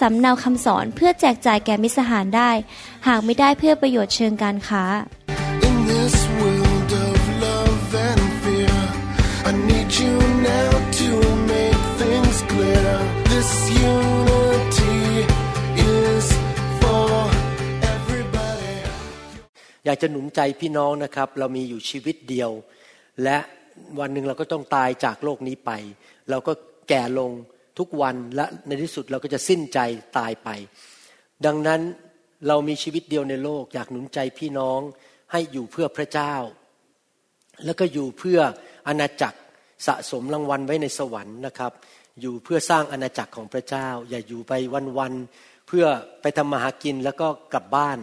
สำเนาคำสอนเพื่อแจกจ่ายแก่มิตรสหายได้ หากไม่ได้เพื่อประโยชน์เชิงการค้า In this world of love and fear, I need you now to make things clear. This unity is for everybody. อยากจะหนุนใจพี่น้องนะครับ เรามีอยู่ชีวิตเดียว และวันหนึ่งเราก็ต้องตายจากโลกนี้ไป เราก็แก่ลง ทุกวันและในที่สุดเราก็จะสิ้นใจตายไป ดังนั้นเรามีชีวิตเดียวในโลก อยากหนุนใจพี่น้องให้อยู่เพื่อพระเจ้า แล้วก็อยู่เพื่ออาณาจักรสะสมรางวัลไว้ในสวรรค์นะครับ อยู่เพื่อสร้างอาณาจักรของพระเจ้า อย่าอยู่ไปวันๆเพื่อไปทำมาหากินแล้วก็กลับบ้าน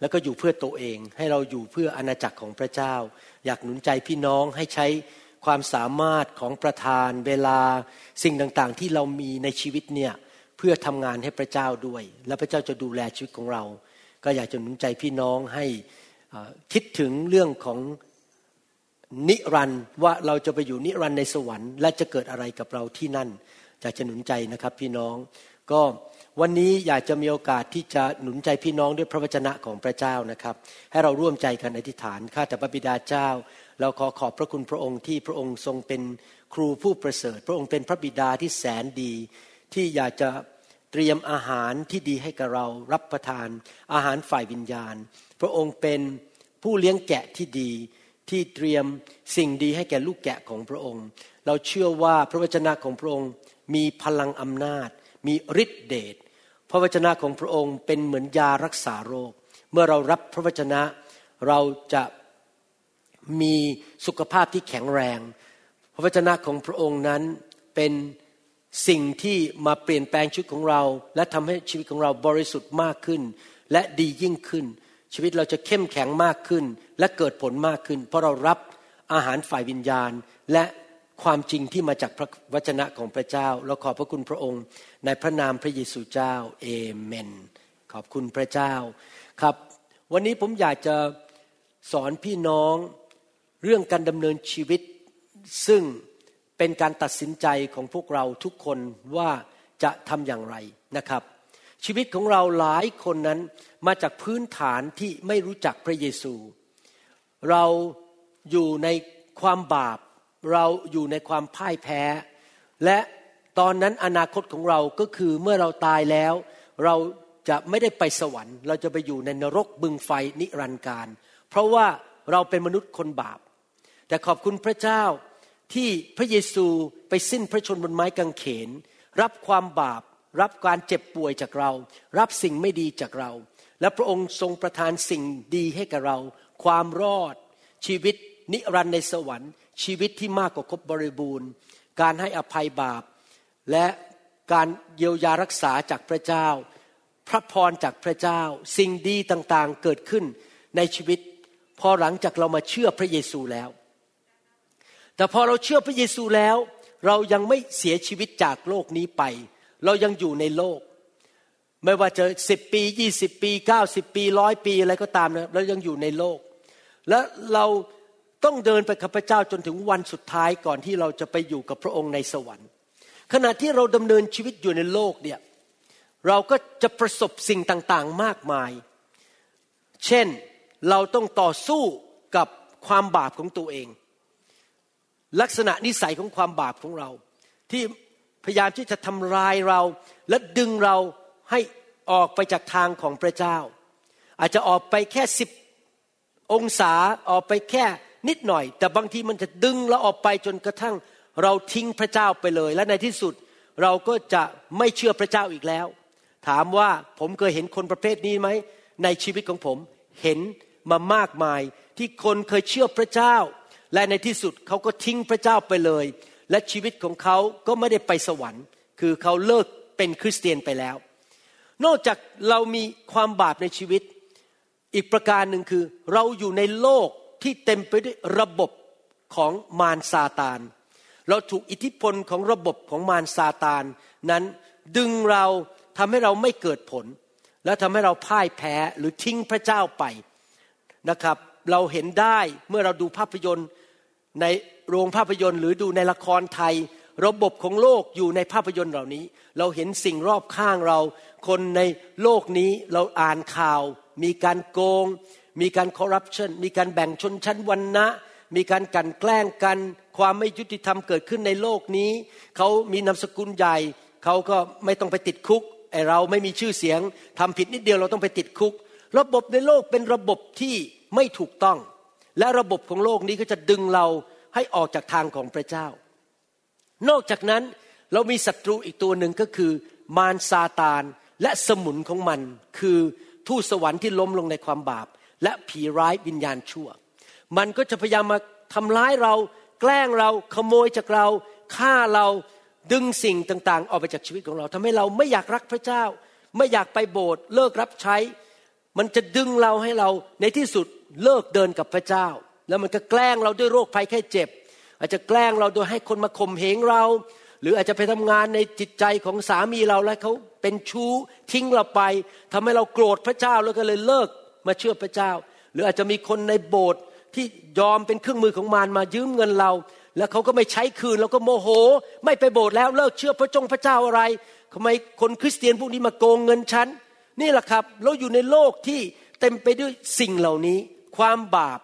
แล้วก็อยู่เพื่อตัวเอง ให้เราอยู่เพื่ออาณาจักรของพระเจ้า อยากหนุนใจพี่น้องให้ใช้ ความสามารถของประธานเวลาสิ่งต่างๆ ที่เรามีในชีวิตเนี่ยเพื่อทำงานให้พระเจ้าด้วย และพระเจ้าจะดูแลชีวิตของเรา ก็อยากจะหนุนใจพี่น้องให้คิดถึงเรื่องของนิรันด์ว่าเราจะไปอยู่นิรันด์ในสวรรค์และจะเกิดอะไรกับเราที่นั่นอยากจะหนุนใจนะครับพี่น้อง ก็วันนี้อยากจะมีโอกาสที่จะหนุนใจพี่น้องด้วยพระวจนะของพระเจ้านะครับ ให้เราร่วมใจกันอธิษฐานข้าแต่พระบิดาเจ้า เราขอขอบพระคุณพระองค์ที่พระองค์ทรงเป็นครูผู้ประเสริฐ พระองค์เป็นพระบิดาที่แสนดี ที่อยากจะเตรียมอาหารที่ดีให้กับเรารับประทาน อาหารฝ่ายวิญญาณ พระองค์เป็นผู้เลี้ยงแกะที่ดีที่เตรียมสิ่งดีให้แก่ลูกแกะของพระองค์ เราเชื่อว่าพระวจนะของพระองค์มีพลังอำนาจ มีฤทธิเดชพระวจนะของพระองค์เป็นเหมือนยารักษาโรค เมื่อเรารับพระวจนะเราจะ มีสุขภาพที่แข็งแรง พระวจนะของพระองค์นั้นเป็นสิ่งที่มาเปลี่ยนแปลงชีวิตของเรา และทำให้ชีวิตของเราบริสุทธิ์มากขึ้น และดียิ่งขึ้น ชีวิตเราจะเข้มแข็งมากขึ้น และเกิดผลมากขึ้น เพราะเรารับอาหารฝ่ายวิญญาณ และความจริงที่มาจากพระวจนะของพระเจ้า เราขอบพระคุณพระองค์ ในพระนามพระเยซูเจ้าเอเมน ขอบคุณพระเจ้าครับ วันนี้ผมอยากจะสอนพี่น้อง เรื่องการดำเนินชีวิต ซึ่งเป็นการตัดสินใจของพวกเราทุกคนว่าจะทำอย่างไรนะครับ ชีวิตของเราหลายคนนั้นมาจากพื้นฐานที่ไม่รู้จักพระเยซู เราอยู่ในความบาป เราอยู่ในความพ่ายแพ้ และตอนนั้นอนาคตของเราก็คือเมื่อเราตายแล้ว เราจะไม่ได้ไปสวรรค์ เราจะไปอยู่ในนรกบึงไฟนิรันดร์การ เพราะว่าเราเป็นมนุษย์คนบาป แต่ขอบคุณพระเจ้าที่พระเยซูไปสิ้นพระชนบนไม้กางเขน รับความบาป รับการเจ็บป่วยจากเรา รับสิ่งไม่ดีจากเรา และพระองค์ทรงประทานสิ่งดีให้กับเรา ความรอด ชีวิตนิรันดร์ในสวรรค์ ชีวิตที่มากกว่าครบบริบูรณ์ การให้อภัยบาป และการเยียวยารักษาจากพระเจ้า พระพรจากพระเจ้า สิ่งดีต่างๆเกิดขึ้นในชีวิต พอหลังจากเรามาเชื่อพระเยซูแล้ว แต่พอเราเชื่อพระเยซูแล้ว เรายังไม่เสียชีวิตจากโลกนี้ไป เรายังอยู่ในโลก ไม่ว่าจะสิบปียี่สิบปีเก้าสิบปีร้อยปีอะไรก็ตามนะเรายังอยู่ในโลก และเราต้องเดินไปกับพระเจ้าจนถึงวันสุดท้ายก่อนที่เราจะไปอยู่กับพระองค์ในสวรรค์ ขณะที่เราดำเนินชีวิตอยู่ในโลกเนี่ยเราก็จะประสบสิ่งต่างๆมากมาย เช่นเราต้องต่อสู้กับความบาปของตัวเอง ลักษณะนิสัยของความบาปของเรา ที่พยายามที่จะทำลายเรา และดึงเราให้ออกไปจากทางของพระเจ้า อาจจะออกไปแค่สิบองศาออกไปแค่นิดหน่อย แต่บางทีมันจะดึงเราออกไปจนกระทั่งเราทิ้งพระเจ้าไปเลย และในที่สุดเราก็จะไม่เชื่อพระเจ้าอีกแล้ว ถามว่าผมเคยเห็นคนประเภทนี้ไหมในชีวิตของผม เห็นมามากมายที่คนเคยเชื่อพระเจ้า และในที่สุดเขาก็ทิ้งพระเจ้าไปเลย และชีวิตของเขาก็ไม่ได้ไปสวรรค์ คือเขาเลิกเป็นคริสเตียนไปแล้ว นอกจากเรามีความบาปในชีวิต อีกประการหนึ่งคือ เราอยู่ในโลกที่เต็มไปด้วยระบบของมารซาตาน เราถูกอิทธิพลของระบบของมารซาตานนั้นดึงเราทำให้เราไม่เกิดผล และทำให้เราพ่ายแพ้หรือทิ้งพระเจ้าไปนะครับ เราเห็นได้เมื่อเราดูภาพยนตร์ ในโรงภาพยนตร์ หรือดูในละครไทย ระบบของโลกอยู่ในภาพยนตร์เหล่านี้ เราเห็นสิ่งรอบข้างเรา คนในโลกนี้เราอ่านข่าว มีการโกง มีการคอร์รัปชันมีการแบ่งชนชั้นวรรณะมีการกันแกล้งกัน ความไม่ยุติธรรมเกิดขึ้นในโลกนี้ เขามีนามสกุลใหญ่ เขาก็ไม่ต้องไปติดคุกไอเราไม่มีชื่อเสียงทำผิดนิดเดียวเราต้องไปติดคุก ระบบในโลกเป็นระบบที่ไม่ถูกต้อง และระบบของโลกนี้ก็จะดึงเราให้ออกจากทางของพระเจ้า นอกจากนั้นเรามีศัตรูอีกตัวหนึ่งก็คือ มารซาตานและสมุนของมัน คือทูตสวรรค์ที่ล้มลงในความบาป และผีร้ายวิญญาณชั่ว มันก็จะพยายามมาทำร้ายเรา แกล้งเราขโมยจากเราฆ่าเราดึงสิ่งต่างๆ ออกไปจากชีวิตของเราทำให้เราไม่อยากรักพระเจ้า ไม่อยากไปโบสถ์เลิกรับใช้ มันจะดึงเราให้เราในที่สุด เลิกเดินกับพระเจ้า แล้วมันก็แกล้งเราด้วยโรคภัยแค่เจ็บ อาจจะแกล้งเราโดยให้คนมาข่มเหงเรา หรืออาจจะไปทำงานในจิตใจของสามีเราแล้วเขาเป็นชู้ทิ้งเราไปทำให้เราโกรธพระเจ้าแล้วก็เลยเลิกมาเชื่อพระเจ้า หรืออาจจะมีคนในโบสถ์ที่ยอมเป็นเครื่องมือของมารมายืมเงินเรา แล้วเขาก็ไม่ใช้คืนเราก็โมโห ไม่ไปโบสถ์แล้วเลิกเชื่อพระจงพระเจ้าอะไรทำไมคนคริสเตียนพวกนี้มาโกงเงินฉันนี่แหละครับ เราอยู่ในโลกที่เต็มไปด้วยสิ่งเหล่านี้ ความบาป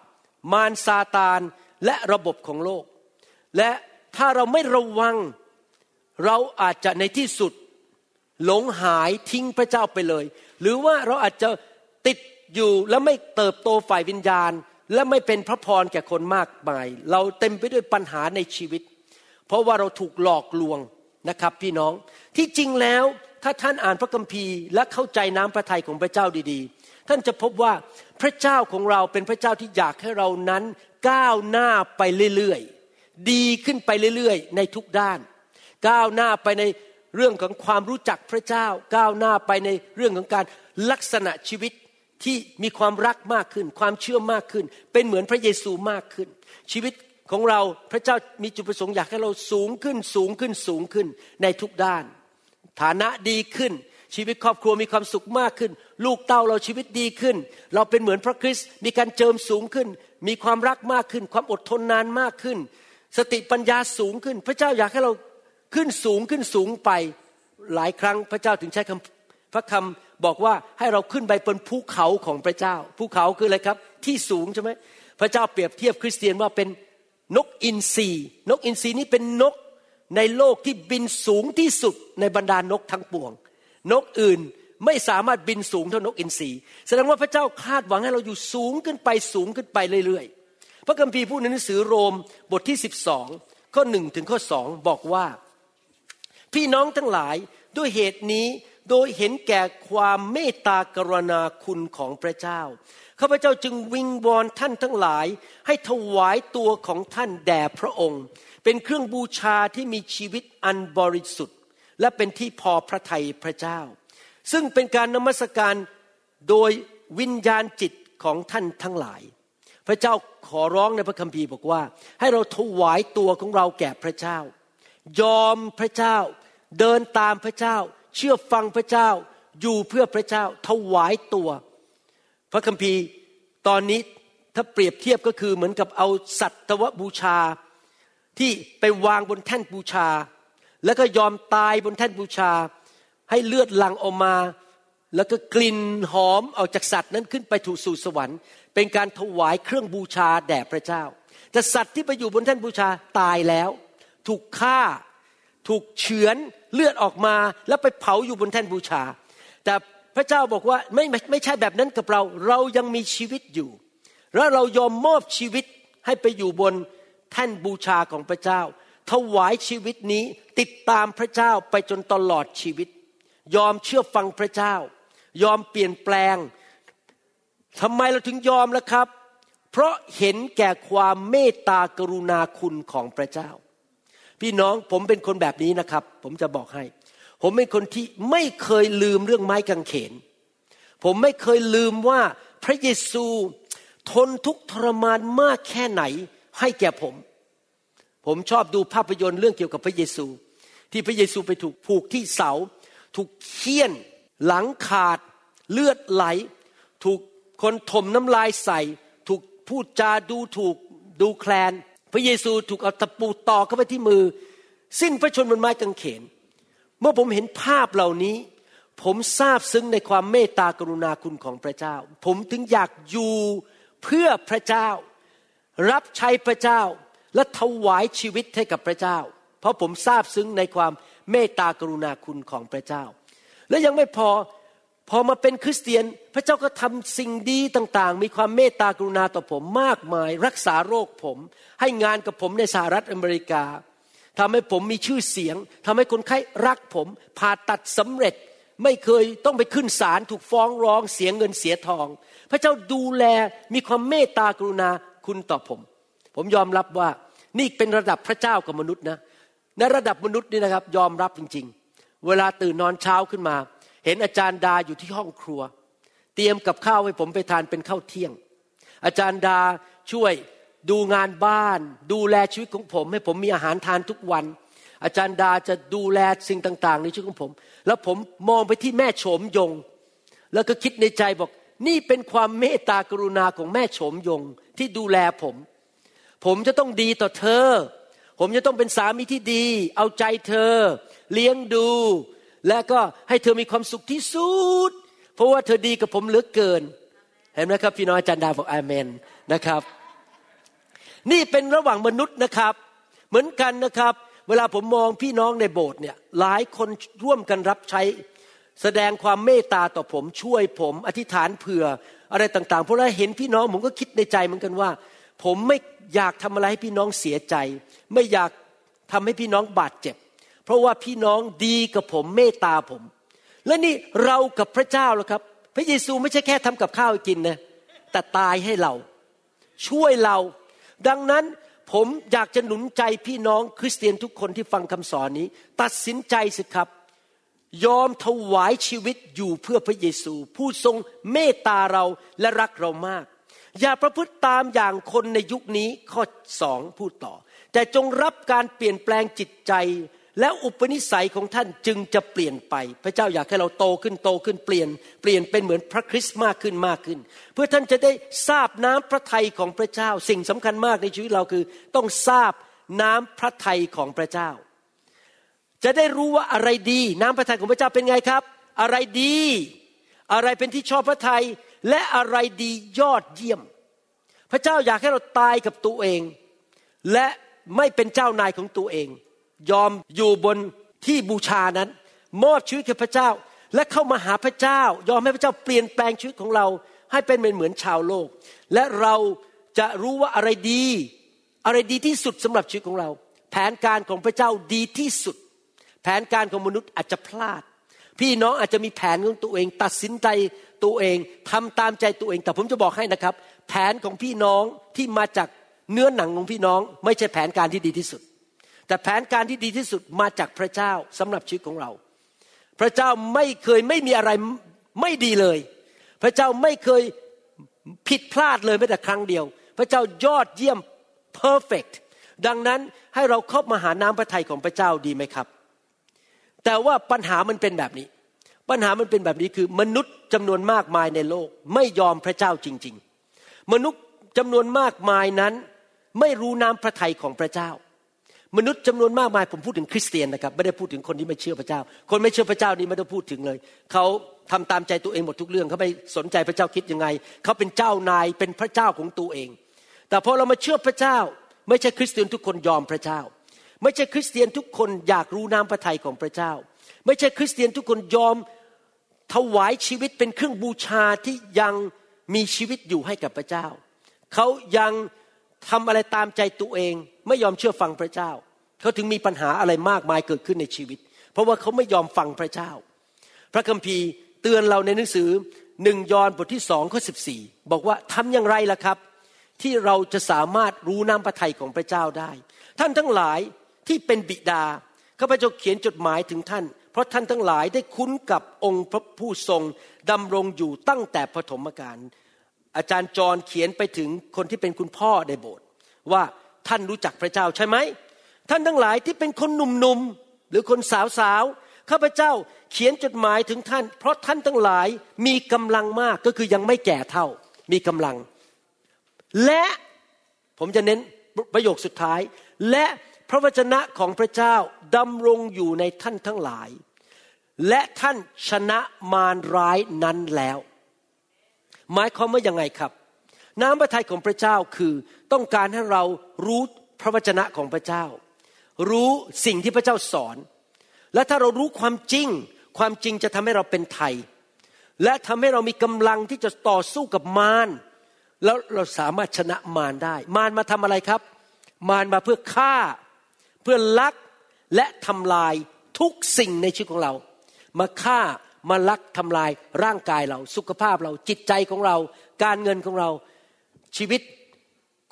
มารซาตาน และระบบของโลก และถ้าเราไม่ระวัง เราอาจจะในที่สุด หลงหายทิ้งพระเจ้าไปเลย หรือว่าเราอาจจะติดอยู่แล้วไม่เติบโตฝ่ายวิญญาณ และไม่เป็นพระพรแก่คนมากมาย เราเต็มไปด้วยปัญหาในชีวิต เพราะว่าเราถูกหลอกลวงนะครับพี่น้องที่จริงแล้วถ้าท่านอ่านพระคัมภีร์และเข้าใจน้ำพระทัยของพระเจ้าดีๆ ท่านจะพบว่าพระเจ้าของเราเป็นพระเจ้าที่อยากให้เรานั้นก้าวหน้าไปเรื่อยๆ ดีขึ้นไปเรื่อยๆ ในทุกด้าน ก้าวหน้าไปในเรื่องของความรู้จักพระเจ้า ก้าวหน้าไปในเรื่องของการลักษณะชีวิตที่มีความรักมากขึ้น ความเชื่อมากขึ้น เป็นเหมือนพระเยซูมากขึ้น ชีวิตของเราพระเจ้ามีจุดประสงค์อยากให้เราสูงขึ้นสูงขึ้นสูงขึ้นในทุกด้าน ฐานะดีขึ้น ชีวิตครอบครัวมีความสุขมากขึ้น ลูกเต้าเราชีวิตดีขึ้น เราเป็นเหมือนพระคริสต์มีการเจิมสูงขึ้น มีความรักมากขึ้น ความอดทนนานมากขึ้น สติปัญญาสูงขึ้น พระเจ้าอยากให้เราขึ้นสูงขึ้นสูงไปหลายครั้งพระเจ้าถึงใช้คำพระคำบอกว่าให้เราขึ้นไปบนภูเขาของพระเจ้าภูเขาคืออะไรครับ ที่สูงใช่ไหมพระเจ้าเปรียบเทียบคริสเตียนว่าเป็นนกอินทรีนกอินทรีนี้เป็นนกในโลกที่บินสูงที่สุดในบรรดานกทั้งปวง นกอื่นไม่สามารถบินสูงเท่านกอินทรีแสดงว่าพระเจ้าคาดหวังให้เราอยู่สูงขึ้นไปสูงขึ้นไปเรื่อยๆ พระคัมภีร์พูดในหนังสือโรมบทที่ 12 ข้อหนึ่งถึงข้อสองบอกว่า พี่น้องทั้งหลายด้วยเหตุนี้โดยเห็นแก่ความเมตตากรุณาคุณของพระเจ้าข้าพเจ้าจึงวิงวอนท่านทั้งหลาย ให้ถวายตัวของท่านแด่พระองค์ เป็นเครื่องบูชาที่มีชีวิตอันบริสุทธิ์ และเป็นที่พอพระทัยพระเจ้า ซึ่งเป็นการนมัสการโดยวิญญาณจิตของท่านทั้งหลาย พระเจ้าขอร้องในพระคัมภีร์บอกว่า ให้เราถวายตัวของเราแก่พระเจ้า ยอมพระเจ้า เดินตามพระเจ้า เชื่อฟังพระเจ้า อยู่เพื่อพระเจ้า ถวายตัว พระคัมภีร์ตอนนี้ถ้าเปรียบเทียบก็คือเหมือนกับเอาสัตวบูชาที่ไปวางบนแท่นบูชา แล้วก็ยอมตายบนแท่นบูชา ให้เลือดหลั่งออกมา แล้วก็กลิ่นหอมออกจากสัตว์นั้นขึ้นไปถูกสู่สวรรค์ เป็นการถวายเครื่องบูชาแด่พระเจ้า แต่สัตว์ที่ไปอยู่บนแท่นบูชาตายแล้ว ถูกฆ่า ถูกเฉือนเลือดออกมา แล้วไปเผาอยู่บนแท่นบูชา แต่พระเจ้าบอกว่าไม่ไม่ไม่ใช่แบบนั้นกับเรา เรายังมีชีวิตอยู่ แล้วเรายอมมอบชีวิตให้ไปอยู่บนแท่นบูชาของพระเจ้า ถวายชีวิตนี้ติดตามพระเจ้าไปจนตลอดชีวิต ยอมเชื่อฟังพระเจ้า ยอมเปลี่ยนแปลงทำไมเราถึงยอมล่ะครับ เพราะเห็นแก่ความเมตตากรุณาคุณของพระเจ้า พี่น้องผมเป็นคนแบบนี้นะครับ ผมจะบอกให้ ผมเป็นคนที่ไม่เคยลืมเรื่องไม้กางเขน ผมไม่เคยลืมว่าพระเยซูทนทุกข์ทรมานมากแค่ไหนให้แก่ผม ผมชอบดูภาพยนตร์เรื่องเกี่ยวกับพระเยซู ที่พระเยซูไปถูกผูกที่เสา ถูกเคี่ยน หลังขาด เลือดไหล ถูกคนถมน้ำลายใส่ ถูกพูดจาดูถูกดูแคลน พระเยซูถูกเอาตะปูตอกเข้าไปที่มือ สิ้นพระชนบนไม้กางเขน เมื่อผมเห็นภาพเหล่านี้ ผมซาบซึ้งในความเมตตากรุณาคุณของพระเจ้า ผมถึงอยากอยู่เพื่อพระเจ้า รับใช้พระเจ้า และถวายชีวิตให้กับพระเจ้า เพราะผมซาบซึ้งในความเมตตากรุณาคุณของพระเจ้า และยังไม่พอพอมาเป็นคริสเตียนพระเจ้าก็ทำสิ่งดีต่างๆ มีความเมตตากรุณาต่อผมมากมาย รักษาโรคผม ให้งานกับผมในสหรัฐอเมริกาทำให้ผมมีชื่อเสียงทำให้คนไข้รักผมผ่าตัดสำเร็จไม่เคยต้องไปขึ้นศาลถูกฟ้องร้องเสียเงินเสียทอง พระเจ้าดูแลมีความเมตตากรุณาคุณต่อผม ผมยอมรับว่านี่เป็นระดับพระเจ้ากับมนุษย์นะในระดับมนุษย์นี่นะครับ ยอมรับจริง ๆ เวลาตื่นนอนเช้าขึ้นมา เห็นอาจารย์ดาอยู่ที่ห้องครัว เตรียมกับข้าวให้ผมไปทานเป็นข้าวเที่ยง อาจารย์ดาช่วยดูงานบ้าน ดูแลชีวิตของผม ให้ผมมีอาหารทานทุกวัน อาจารย์ดาจะดูแลสิ่งต่าง ๆ ในชีวิตของผม แล้วผมมองไปที่แม่โฉมยง แล้วก็คิดในใจบอกนี่เป็นความเมตตากรุณาของแม่โฉมยงที่ดูแลผม ผมจะต้องดีต่อเธอ ผมจะต้องเป็นสามีที่ดี เอาใจเธอ เลี้ยงดู และก็ให้เธอมีความสุขที่สุด เพราะว่าเธอดีกับผมเหลือเกิน เห็นไหมครับพี่น้องอาจารย์ดาบอกอาเมนนะครับ นี่เป็นระหว่างมนุษย์นะครับ เหมือนกันนะครับ เวลาผมมองพี่น้องในโบสถ์เนี่ยหลายคนร่วมกันรับใช้ แสดงความเมตตาต่อผมช่วยผม อธิษฐานเผื่ออะไรต่างๆ เพราะเราเห็นพี่น้องผมก็คิดในใจเหมือนกันว่า ผมไม่อยากทำอะไรให้พี่น้องเสียใจ ไม่อยากทำให้พี่น้องบาดเจ็บ เพราะว่าพี่น้องดีกับผมเมตตาผม และนี่เรากับพระเจ้าแล้วครับ พระเยซูไม่ใช่แค่ทำกับข้าวให้กินนะแต่ตายให้เรา ช่วยเรา ดังนั้นผมอยากจะหนุนใจพี่น้องคริสเตียนทุกคนที่ฟังคำสอนนี้ ตัดสินใจสิครับ ยอมถวายชีวิตอยู่เพื่อพระเยซู ผู้ทรงเมตตาเราและรักเรามาก อย่าประพฤติตามอย่างคนในยุคนี้ข้อสองพูดต่อ แต่จงรับการเปลี่ยนแปลงจิตใจ และอุปนิสัยของท่านจึงจะเปลี่ยนไป พระเจ้าอยากให้เราโตขึ้นโตขึ้นเปลี่ยน เปลี่ยนเป็นเหมือนพระคริสต์มากขึ้นมากขึ้น เพื่อท่านจะได้ทราบน้ำพระทัยของพระเจ้า สิ่งสำคัญมากในชีวิตเราคือ ต้องทราบน้ำพระทัยของพระเจ้า จะได้รู้ว่าอะไรดี น้ำพระทัยของพระเจ้าเป็นไงครับ อะไรดี อะไรเป็นที่ชอบพระทัย และอะไรดียอดเยี่ยม พระเจ้าอยากให้เราตายกับตัวเอง และไม่เป็นเจ้านายของตัวเอง ยอมอยู่บนที่บูชานั้น มอบชีวิตกับพระเจ้าและเข้ามาหาพระเจ้า ยอมให้พระเจ้าเปลี่ยนแปลงชีวิตของเรา ให้เป็นเหมือนเหมือนชาวโลก และเราจะรู้ว่าอะไรดี อะไรดีที่สุดสำหรับชีวิตของเรา แผนการของพระเจ้าดีที่สุด แผนการของมนุษย์อาจจะพลาด พี่น้องอาจจะมีแผนของตัวเอง ตัดสินใจตัวเองทำตามใจตัวเอง แต่ผมจะบอกให้นะครับ แผนของพี่น้องที่มาจากเนื้อหนังของพี่น้อง ไม่ใช่แผนการที่ดีที่สุด แต่แผนการที่ดีที่สุดมาจากพระเจ้าสำหรับชีวิตของเรา พระเจ้าไม่เคยไม่มีอะไรไม่ดีเลย พระเจ้าไม่เคยผิดพลาดเลยแม้แต่ครั้งเดียว พระเจ้ายอดเยี่ยม perfect ดังนั้นให้เราเข้ามาหาน้ำพระทัยของพระเจ้าดีไหมครับ แต่ว่าปัญหามันเป็นแบบนี้ ปัญหามันเป็นแบบนี้คือมนุษย์จำนวนมากมายในโลก ไม่ยอมพระเจ้าจริง ๆ มนุษย์จำนวนมากมายนั้น ไม่รู้น้ำพระทัยของพระเจ้า มนุษย์จำนวนมากมายผมพูดถึงคริสเตียนนะครับไม่ได้พูดถึงคนที่ไม่เชื่อพระเจ้า คนไม่เชื่อพระเจ้านี่ไม่ต้องพูดถึงเลยเขาทำตามใจตัวเองหมดทุกเรื่องเขาไม่สนใจพระเจ้าคิดยังไงเขาเป็นเจ้านายเป็นพระเจ้าของตัวเอง แต่พอเรามาเชื่อพระเจ้า ไม่ใช่คริสเตียนทุกคนยอมพระเจ้า ไม่ใช่คริสเตียนทุกคนอยากรู้น้ำพระทัยของพระเจ้า ไม่ใช่คริสเตียนทุกคนยอมถวายชีวิตเป็นเครื่องบูชาที่ยังมีชีวิตอยู่ให้กับพระเจ้า เขายังทำอะไรตามใจตัวเอง ไม่ยอมเชื่อฟังพระเจ้า เขาถึงมีปัญหาอะไรมากมายเกิดขึ้นในชีวิต เพราะว่าเขาไม่ยอมฟังพระเจ้า พระคัมภีร์เตือนเราในหนังสือหนึ่งยอห์นบทที่สองข้อสิบสี่บอกว่าทำอย่างไรล่ะครับ ที่เราจะสามารถรู้น้ำพระทัยของพระเจ้าได้ ท่านทั้งหลาย ที่เป็นบิดาข้าพเจ้าเขียนจดหมายถึงท่าน เพราะท่านทั้งหลายได้คุ้นกับองค์พระผู้ทรงดำรงอยู่ตั้งแต่ปฐมกาลอาจารย์จอห์นเขียนไปถึงคนที่เป็นคุณพ่อในโบสถ์ว่าท่านรู้จักพระเจ้าใช่ไหมท่านทั้งหลายที่เป็นคนหนุ่มๆหรือคนสาวๆข้าพเจ้าเขียนจดหมายถึงท่าน เพราะท่านทั้งหลายมีกำลังมากก็คือยังไม่แก่เท่ามีกำลัง และผมจะเน้นประโยคสุดท้าย และ พระวจนะของพระเจ้าดำรงอยู่ในท่านทั้งหลาย และท่านชนะมารร้ายนั้นแล้ว หมายความว่ายังไงครับ น้ำพระทัยของพระเจ้าคือต้องการให้เรารู้พระวจนะของพระเจ้า รู้สิ่งที่พระเจ้าสอน และถ้าเรารู้ความจริง ความจริงจะทำให้เราเป็นไทย และทำให้เรามีกำลังที่จะต่อสู้กับมารแล้วเราสามารถชนะมารได้ มารมาทำอะไรครับ มารมาเพื่อฆ่า เพื่อลักและทำลายทุกสิ่งในชีวิตของเรา มาฆ่ามาลักทำลายร่างกายเรา สุขภาพเราจิตใจของเรา การเงินของเราชีวิต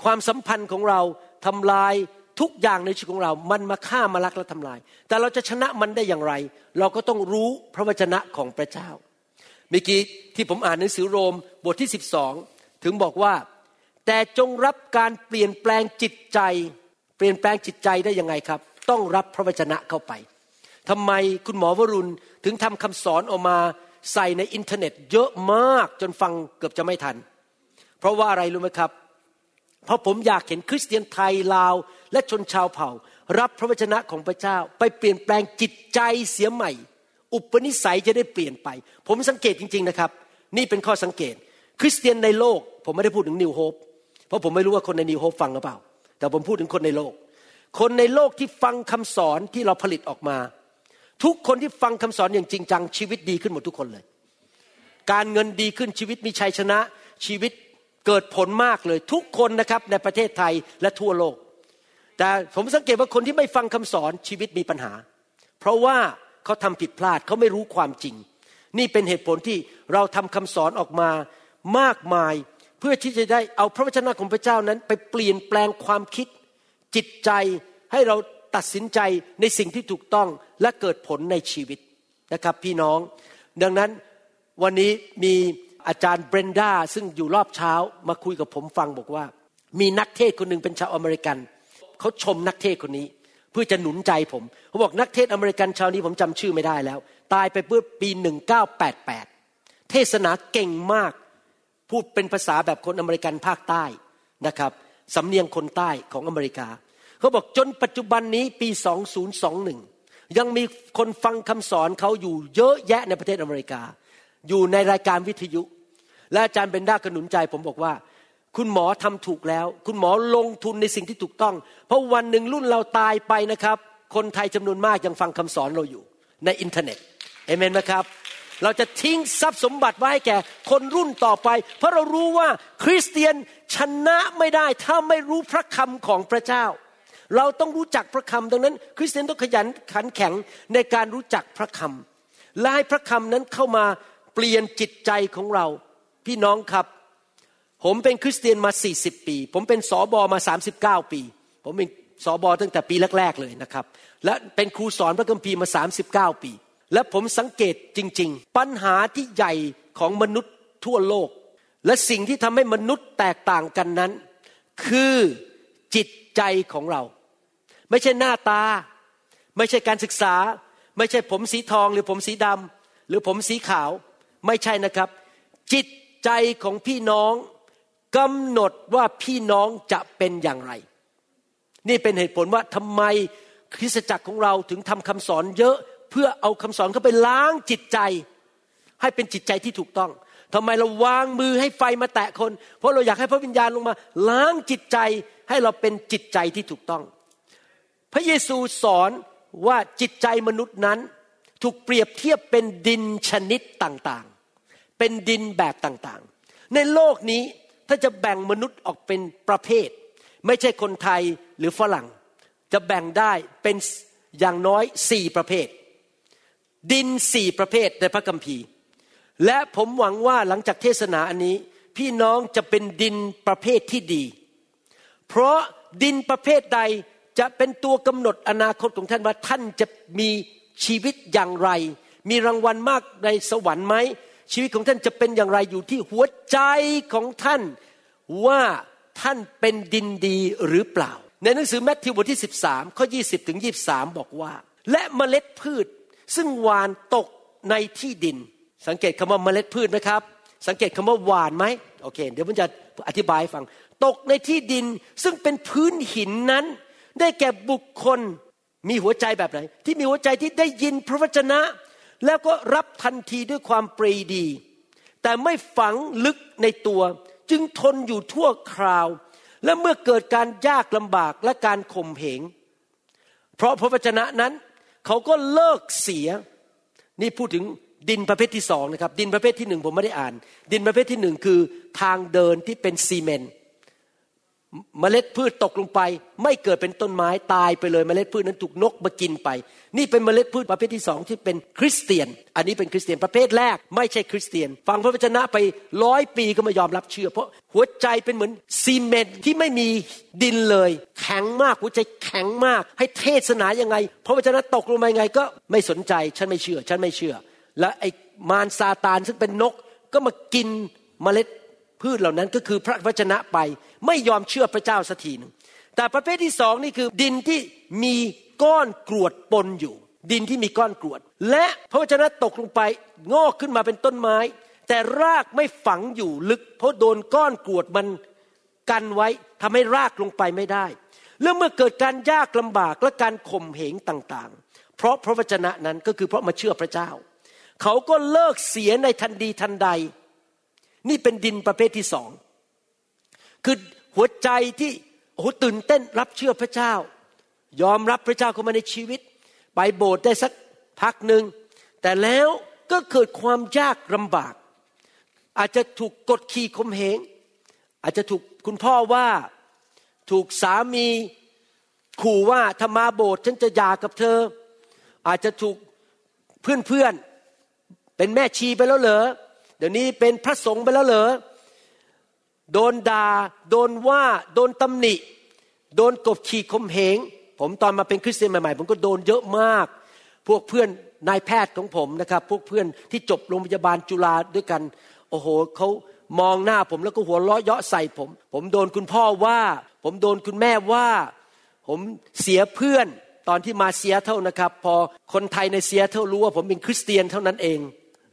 ความสัมพันธ์ของเราทำลายทุกอย่างในชีวิตของเรา มันมาฆ่ามาลักและทำลาย แต่เราจะชนะมันได้อย่างไร เราก็ต้องรู้พระวจนะของพระเจ้า เมื่อกี้ที่ผมอ่านหนังสือโรมบทที่ 12 ถึงบอกว่า แต่จงรับการเปลี่ยนแปลงจิตใจ เปลี่ยนแปลงจิตใจได้ยังไงครับ ต้องรับพระวจนะเข้าไปทำไมคุณหมอวรุณถึงทำคำสอนออกมาใส่ในอินเทอร์เน็ต เยอะมากจนฟังเกือบจะไม่ทัน เพราะว่าอะไรรู้ไหมครับ เพราะผมอยากเห็นคริสเตียนไทยลาว และชนชาวเผ่า รับพระวจนะของพระเจ้า ไปเปลี่ยนแปลงจิตใจเสียใหม่ อุปนิสัยจะได้เปลี่ยนไป ผมสังเกตจริง ๆนะครับ นี่เป็นข้อสังเกต คริสเตียนในโลก ผมไม่ได้พูดถึงนิวโฮปเพราะผมไม่รู้ว่าคนในนิวโฮปฟังหรือเปล่า แต่ผมพูดถึงคนในโลก คนในโลกที่ฟังคำสอนที่เราผลิตออกมา ทุกคนที่ฟังคำสอนอย่างจริงจังชีวิตดีขึ้นหมดทุกคนเลย การเงินดีขึ้นชีวิตมีชัยชนะ ชีวิตเกิดผลมากเลยทุกคนนะครับในประเทศไทยและทั่วโลก แต่ผมสังเกตว่าคนที่ไม่ฟังคำสอนชีวิตมีปัญหา เพราะว่าเขาทำผิดพลาดเขาไม่รู้ความจริง นี่เป็นเหตุผลที่เราทำคำสอนออกมามากมาย เพื่อที่จะได้เอาพระวจนะของพระเจ้านั้น ไปเปลี่ยนแปลงความคิด จิตใจให้เราตัดสินใจในสิ่งที่ถูกต้องและเกิดผลในชีวิตนะครับพี่น้อง ดังนั้นวันนี้มีอาจารย์เบรนดาซึ่งอยู่รอบเช้ามาคุยกับผมฟังบอกว่า มีนักเทศน์คนหนึ่งเป็นชาวอเมริกันเขาชมนักเทศน์คนนี้ เพื่อจะหนุนใจผมเขาบอกนักเทศน์อเมริกันชาวนี้ผมจำชื่อไม่ได้แล้ว ตายไปเมื่อปี 1988 เทศนาเก่งมาก พูดเป็นภาษาแบบคนอเมริกันภาคใต้นะครับสำเนียงคนใต้ของอเมริกา เขาบอกจนปัจจุบันนี้ปี 2021 ยังมีคนฟังคำสอนเขาอยู่เยอะแยะในประเทศอเมริกา อยู่ในรายการวิทยุ และอาจารย์เบนด้าก็หนุนใจผมบอกว่า คุณหมอทำถูกแล้ว คุณหมอลงทุนในสิ่งที่ถูกต้อง เพราะวันหนึ่งรุ่นเราตายไปนะครับ คนไทยจำนวนมากยังฟังคำสอนเราอยู่ในอินเทอร์เน็ตเอเมนไหมครับ เราจะทิ้งทรัพย์สมบัติไว้แก่คนรุ่นต่อไป เพราะเรารู้ว่าคริสเตียนชนะไม่ได้ถ้าไม่รู้พระคำของพระเจ้า เราต้องรู้จักพระคำดังนั้น คริสเตียนต้องขยันขันแข็งในการรู้จักพระคำและให้พระคำนั้นเข้ามาเปลี่ยนจิตใจของเรา พี่น้องครับ ผมเป็นคริสเตียนมา 40 ปี ผมเป็นสอบอมา 39 ปี ผมเป็นสอบอตั้งแต่ปีแรก ๆ เลยนะครับ และเป็นครูสอนพระคัมภีร์มา 39 ปี และผมสังเกตจริง ๆ ปัญหาที่ใหญ่ของมนุษย์ทั่วโลก และสิ่งที่ทำให้มนุษย์แตกต่างกันนั้น คือจิตใจของเรา ไม่ใช่หน้าตา ไม่ใช่การศึกษา ไม่ใช่ผมสีทองหรือผมสีดำหรือผมสีขาว ไม่ใช่นะครับ จิตใจของพี่น้องกำหนดว่าพี่น้องจะเป็นอย่างไร นี่เป็นเหตุผลว่าทำไมคริสตจักรของเราถึงทำคำสอนเยอะ เพื่อเอาคำสอนเข้าไปล้างจิตใจ ให้เป็นจิตใจที่ถูกต้องทำไมเราวางมือให้ไฟมาแตะคน เพราะเราอยากให้พระวิญญาณลงมา ล้างจิตใจให้เราเป็นจิตใจที่ถูกต้อง พระเยซูสอนว่าจิตใจมนุษย์นั้นถูกเปรียบเทียบเป็นดินชนิดต่างๆ เป็นดินแบบต่างๆ ในโลกนี้ถ้าจะแบ่งมนุษย์ออกเป็นประเภท ไม่ใช่คนไทยหรือฝรั่ง จะแบ่งได้เป็นอย่างน้อยสี่ประเภท ดินสี่ประเภทในพระคัมภีร์ และผมหวังว่าหลังจากเทศนาอันนี้ พี่น้องจะเป็นดินประเภทที่ดี เพราะดินประเภทใดจะเป็นตัวกำหนดอนาคตของท่านว่าท่านจะมีชีวิตอย่างไร มีรางวัลมากในสวรรค์ไหมชีวิตของท่านจะเป็นอย่างไรอยู่ที่หัวใจของท่านว่าท่านเป็นดินดีหรือเปล่า ในหนังสือแมทธิวบทที่ 13 ข้อ 20 ถึง 23 บอกว่า และเมล็ดพืช ซึ่งหวานตกในที่ดิน สังเกตคำว่าเมล็ดพืชไหมครับ สังเกตคำว่าหวานไหมโอเค เดี๋ยวผมจะอธิบายฟัง ตกในที่ดินซึ่งเป็นพื้นหินนั้น ได้แก่บุคคลมีหัวใจแบบไหน ที่มีหัวใจที่ได้ยินพระวจนะ แล้วก็รับทันทีด้วยความปรีดี แต่ไม่ฝังลึกในตัว จึงทนอยู่ทั่วคราว และเมื่อเกิดการยากลำบากและการข่มเหงเพราะพระวจนะนั้น เขาก็เลิกเสีย นี่พูดถึงดินประเภทที่สองนะครับ ดินประเภทที่หนึ่งผมไม่ได้อ่าน ดินประเภทที่หนึ่งคือทางเดินที่เป็นซีเมนต์ เมล็ดพืชตกลงไป ไม่เกิดเป็นต้นไม้ตายไปเลยเมล็ดพืชนั้นถูกนกมากินไป นี่เป็นเมล็ดพืชประเภทที่สองที่เป็นคริสเตียน อันนี้เป็นคริสเตียนประเภทแรก ไม่ใช่คริสเตียน ฟังพระวจนะไปร้อยปีก็ไม่ยอมรับเชื่อ เพราะหัวใจเป็นเหมือนซีเมนต์ที่ไม่มีดินเลย แข็งมากหัวใจแข็งมาก ให้เทศนายังไง พระวจนะตกลงมายังไงก็ไม่สนใจฉันไม่เชื่อ ฉันไม่เชื่อ และไอ้มารซาตานซึ่งเป็นนกก็มากินเมล็ดพืชเหล่านั้นก็คือพระวจนะไป ไม่ยอมเชื่อพระเจ้าสักทีหนึ่งแต่ประเภทที่สองนี่คือดินที่มีก้อนกรวดปนอยู่ ดินที่มีก้อนกรวด และพระวจนะตกลงไปงอกขึ้นมาเป็นต้นไม้ แต่รากไม่ฝังอยู่ลึก เพราะโดนก้อนกรวดมันกันไว้ทำให้รากลงไปไม่ได้แล้วเมื่อเกิดการยากลำบากและการข่มเหงต่างๆ เพราะพระวจนะนั้นก็คือเพราะมาเชื่อพระเจ้า เขาก็เลิกเสียในทันดีทันใด นี่เป็นดินประเภทที่สอง คือหัวใจที่โอ้ตื่นเต้นรับเชื่อพระเจ้า ยอมรับพระเจ้าเข้ามาในชีวิต ไปโบสถ์ได้สักพักหนึ่งแต่แล้วก็เกิดความยากลำบาก อาจจะถูกกดขี่ข่มเหงอาจจะถูกคุณพ่อว่าถูกสามีขู่ว่าถ้ามาโบสถ์ฉันจะหย่ากับเธอ อาจจะถูกเพื่อนๆเป็นแม่ชีไปแล้วเหรอเดี๋ยวนี้เป็นพระสงฆ์ไปแล้วเหรอ โดนดา่าโดนว่าโดนตำหนิ โดนกบขี่ข่มเหงผมตอนมาเป็นคริสเตียนใหม่ๆผมก็โดนเยอะมาก พวกเพื่อนนายแพทย์ของผมนะครับ พวกเพื่อนที่จบโรงพยาบาลจุฬาด้วยกัน โอ้โหเขามองหน้าผมแล้วก็หัวเราะเยาะใส่ผม ผมโดนคุณพ่อว่า ผมโดนคุณแม่ว่า ผมเสียเพื่อนตอนที่มาเสียเท่านะครับ พอคนไทยในเสียเท่ารู้ว่าผมเป็นคริสเตียนเท่านั้นเอง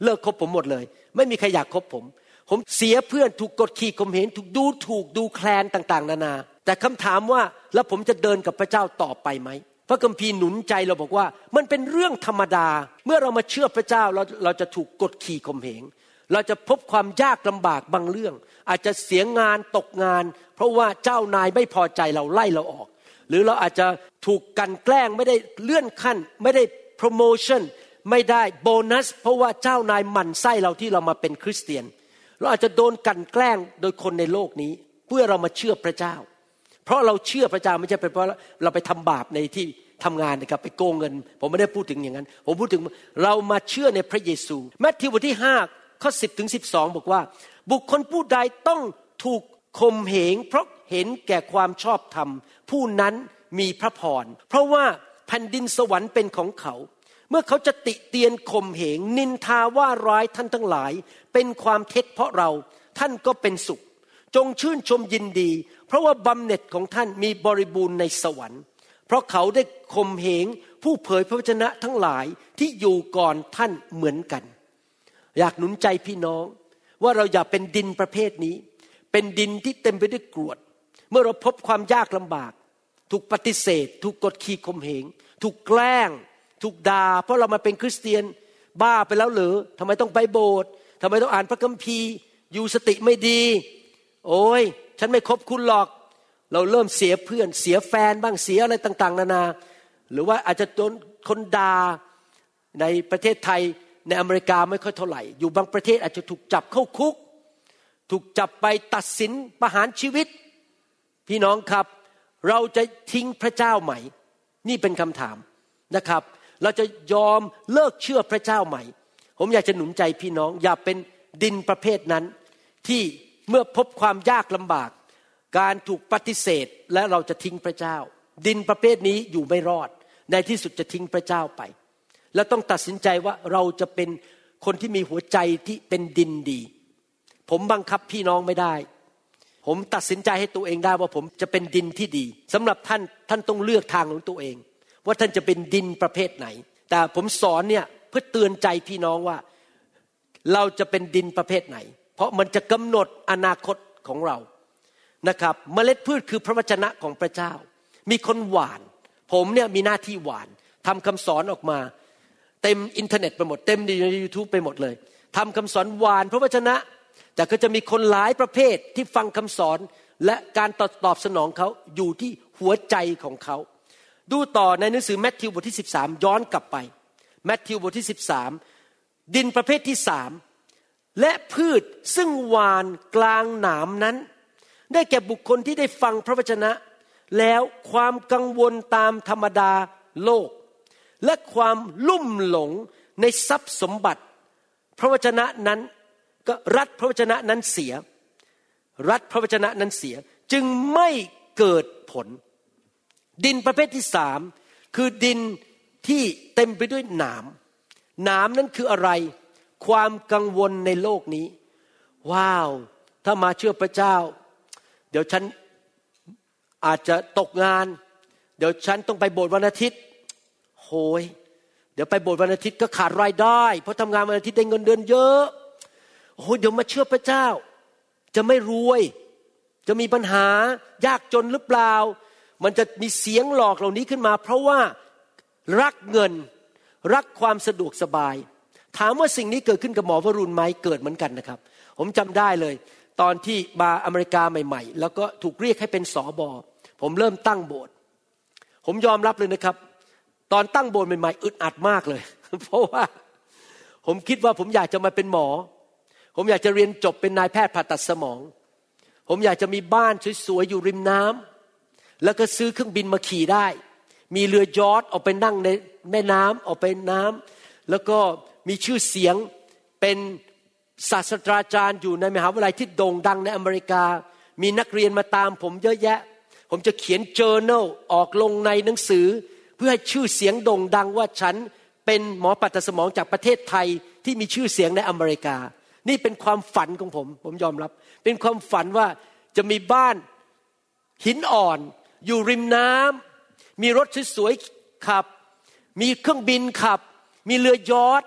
เลิกคบผมหมดเลย ไม่มีใครอยากคบผม ผมเสียเพื่อนถูกกดขี่ข่มเหงถูกดูถูกดูแคลนต่าง ๆ นานา แต่คำถามว่าแล้วผมจะเดินกับพระเจ้าต่อไปไหมพระคัมภีร์หนุนใจเราบอกว่า มันเป็นเรื่องธรรมดา เมื่อเรามาเชื่อพระเจ้าเราเราจะถูกกดขี่ข่มเหงเราจะพบความยากลำบากบางเรื่อง อาจจะเสียงานตกงาน เพราะว่าเจ้านายไม่พอใจเราไล่เราออก หรือเราอาจจะถูกกันแกล้งไม่ได้เลื่อนขั้น ไม่ได้โปรโมชั่นไม่ได้โบนัส เพราะว่าเจ้านายหมั่นไส้เราที่เรามาเป็นคริสเตียน เราอาจจะโดนกันแกล้งโดยคนในโลกนี้ เพื่อเรามาเชื่อพระเจ้า เพราะเราเชื่อพระเจ้าไม่ใช่เป็นเพราะเราไปทำบาปในที่ทำงานนะครับไปโกงเงิน ผมไม่ได้พูดถึงอย่างนั้น ผมพูดถึงเรามาเชื่อในพระเยซูแมทธิวบทที่ห้าข้อสิบถึงสิบสองบอกว่า บุคคลผู้ใดต้องถูกข่มเหง เพราะเห็นแก่ความชอบธรรม ผู้นั้นมีพระพรเพราะว่าแผ่นดินสวรรค์เป็นของเขา เมื่อเขาจะติเตียนข่มเหง นินทาว่าร้ายท่านทั้งหลาย เป็นความเท็จเพราะเราท่านก็เป็นสุข จงชื่นชมยินดี เพราะว่าบำเหน็จของท่านมีบริบูรณ์ในสวรรค์ เพราะเขาได้ข่มเหง ผู้เผยพระวจนะทั้งหลายที่อยู่ก่อนท่านเหมือนกัน อยากหนุนใจพี่น้อง ว่าเราอย่าเป็นดินประเภทนี้ เป็นดินที่เต็มไปด้วยกรวด เมื่อเราพบความยากลำบาก ถูกปฏิเสธ ถูกกดขี่ข่มเหง ถูกแกล้ง ถูกด่าเพราะเรามาเป็นคริสเตียนบ้าไปแล้วหรือทำไมต้องไปโบสถ์ทำไมต้องอ่านพระคัมภีร์อยู่สติไม่ดี โอ้ยฉันไม่คบคุณหรอก เราเริ่มเสียเพื่อนเสียแฟนบ้างเสียอะไรต่าง ๆ นานา หรือว่าอาจจะโดนคนด่าในประเทศไทยในอเมริกาไม่ค่อยเท่าไหร่ อยู่บางประเทศอาจจะถูกจับเข้าคุก ถูกจับไปตัดสินประหารชีวิต พี่น้องครับ เราจะทิ้งพระเจ้าไหม นี่เป็นคำถามนะครับ เราจะยอมเลิกเชื่อพระเจ้าใหม่ ผมอยากจะหนุนใจพี่น้อง อย่าเป็นดินประเภทนั้น ที่เมื่อพบความยากลำบาก การถูกปฏิเสธและเราจะทิ้งพระเจ้า ดินประเภทนี้อยู่ไม่รอด ในที่สุดจะทิ้งพระเจ้าไป และต้องตัดสินใจว่าเราจะเป็นคนที่มีหัวใจที่เป็นดินดี ผมบังคับพี่น้องไม่ได้ ผมตัดสินใจให้ตัวเองได้ว่าผมจะเป็นดินที่ดีสำหรับท่านท่านต้องเลือกทางของตัวเอง ว่าท่านจะเป็นดินประเภทไหน แต่ผมสอนเนี่ยเพื่อเตือนใจพี่น้องว่า เราจะเป็นดินประเภทไหน เพราะมันจะกำหนดอนาคตของเรานะครับ เมล็ดพืชคือพระวจนะของพระเจ้า มีคนหวาน ผมเนี่ยมีหน้าที่หวานทำคำสอนออกมา เต็มอินเทอร์เน็ตไปหมดเต็มในยูทูบไปหมดเลยทำคำสอนหวาน พระวจนะ แต่ก็จะมีคนหลายประเภทที่ฟังคำสอนและการตอบตอบสนองเขาอยู่ที่หัวใจของเขา ดูต่อในหนังสือแมทธิวบทที่ 13 ย้อนกลับไป แมทธิวบทที่ 13 ดินประเภทที่สามและพืชซึ่งหวานกลางหนามนั้น ได้แก่บุคคลที่ได้ฟังพระวจนะ แล้วความกังวลตามธรรมดาโลก และความลุ่มหลงในทรัพย์สมบัติ พระวจนะนั้นก็รัดพระวจนะนั้นเสีย รัดพระวจนะนั้นเสียจึงไม่เกิดผล ดินประเภทที่สามคือดินที่เต็มไปด้วยหนามหนามนั้นคืออะไร ความกังวลในโลกนี้ ว้าว ถ้ามาเชื่อพระเจ้า เดี๋ยวฉันอาจจะตกงาน เดี๋ยวฉันต้องไปโบสถ์วันอาทิตย์ โหย เดี๋ยวไปโบสถ์วันอาทิตย์ก็ขาดรายได้ เพราะทำงานวันอาทิตย์ได้เงินเดือนเยอะโอ้ยเดี๋ยวมาเชื่อพระเจ้า จะไม่รวย จะมีปัญหายากจนหรือเปล่า มันจะมีเสียงหลอกเหล่านี้ขึ้นมา เพราะว่ารักเงินรักความสะดวกสบาย ถามว่าสิ่งนี้เกิดขึ้นกับหมอวรุณไหมเกิดเหมือนกันนะครับ ผมจำได้เลย ตอนที่มาอเมริกาใหม่ ๆ แล้วก็ถูกเรียกให้เป็นสอบอผมเริ่มตั้งโบสถ์ผมยอมรับเลยนะครับ ตอนตั้งโบสถ์ใหม่ๆอึดอัดมากเลย เพราะว่าผมคิดว่าผมอยากจะมาเป็นหมอ ผมอยากจะเรียนจบเป็นนายแพทย์ผ่าตัดสมอง ผมอยากจะมีบ้านสวยๆอยู่ริมน้ำ แล้วก็ซื้อเครื่องบินมาขี่ได้ มีเรือยอทออกไปนั่งในแม่น้ำออกไปน้ำแล้วก็มีชื่อเสียงเป็นศาสตราจารย์อยู่ในมหาวิทยาลัยที่โด่งดังในอเมริกา มีนักเรียนมาตามผมเยอะแยะ ผมจะเขียน journal ออกลงในหนังสือ เพื่อให้ชื่อเสียงโด่งดังว่าฉันเป็นหมอปัตสมองจากประเทศไทยที่มีชื่อเสียงในอเมริกา นี่เป็นความฝันของผม ผมยอมรับ เป็นความฝันว่าจะมีบ้านหินอ่อน อยู่ริมน้ำมีรถสวยๆขับ มีเครื่องบินขับ มีเรือยอท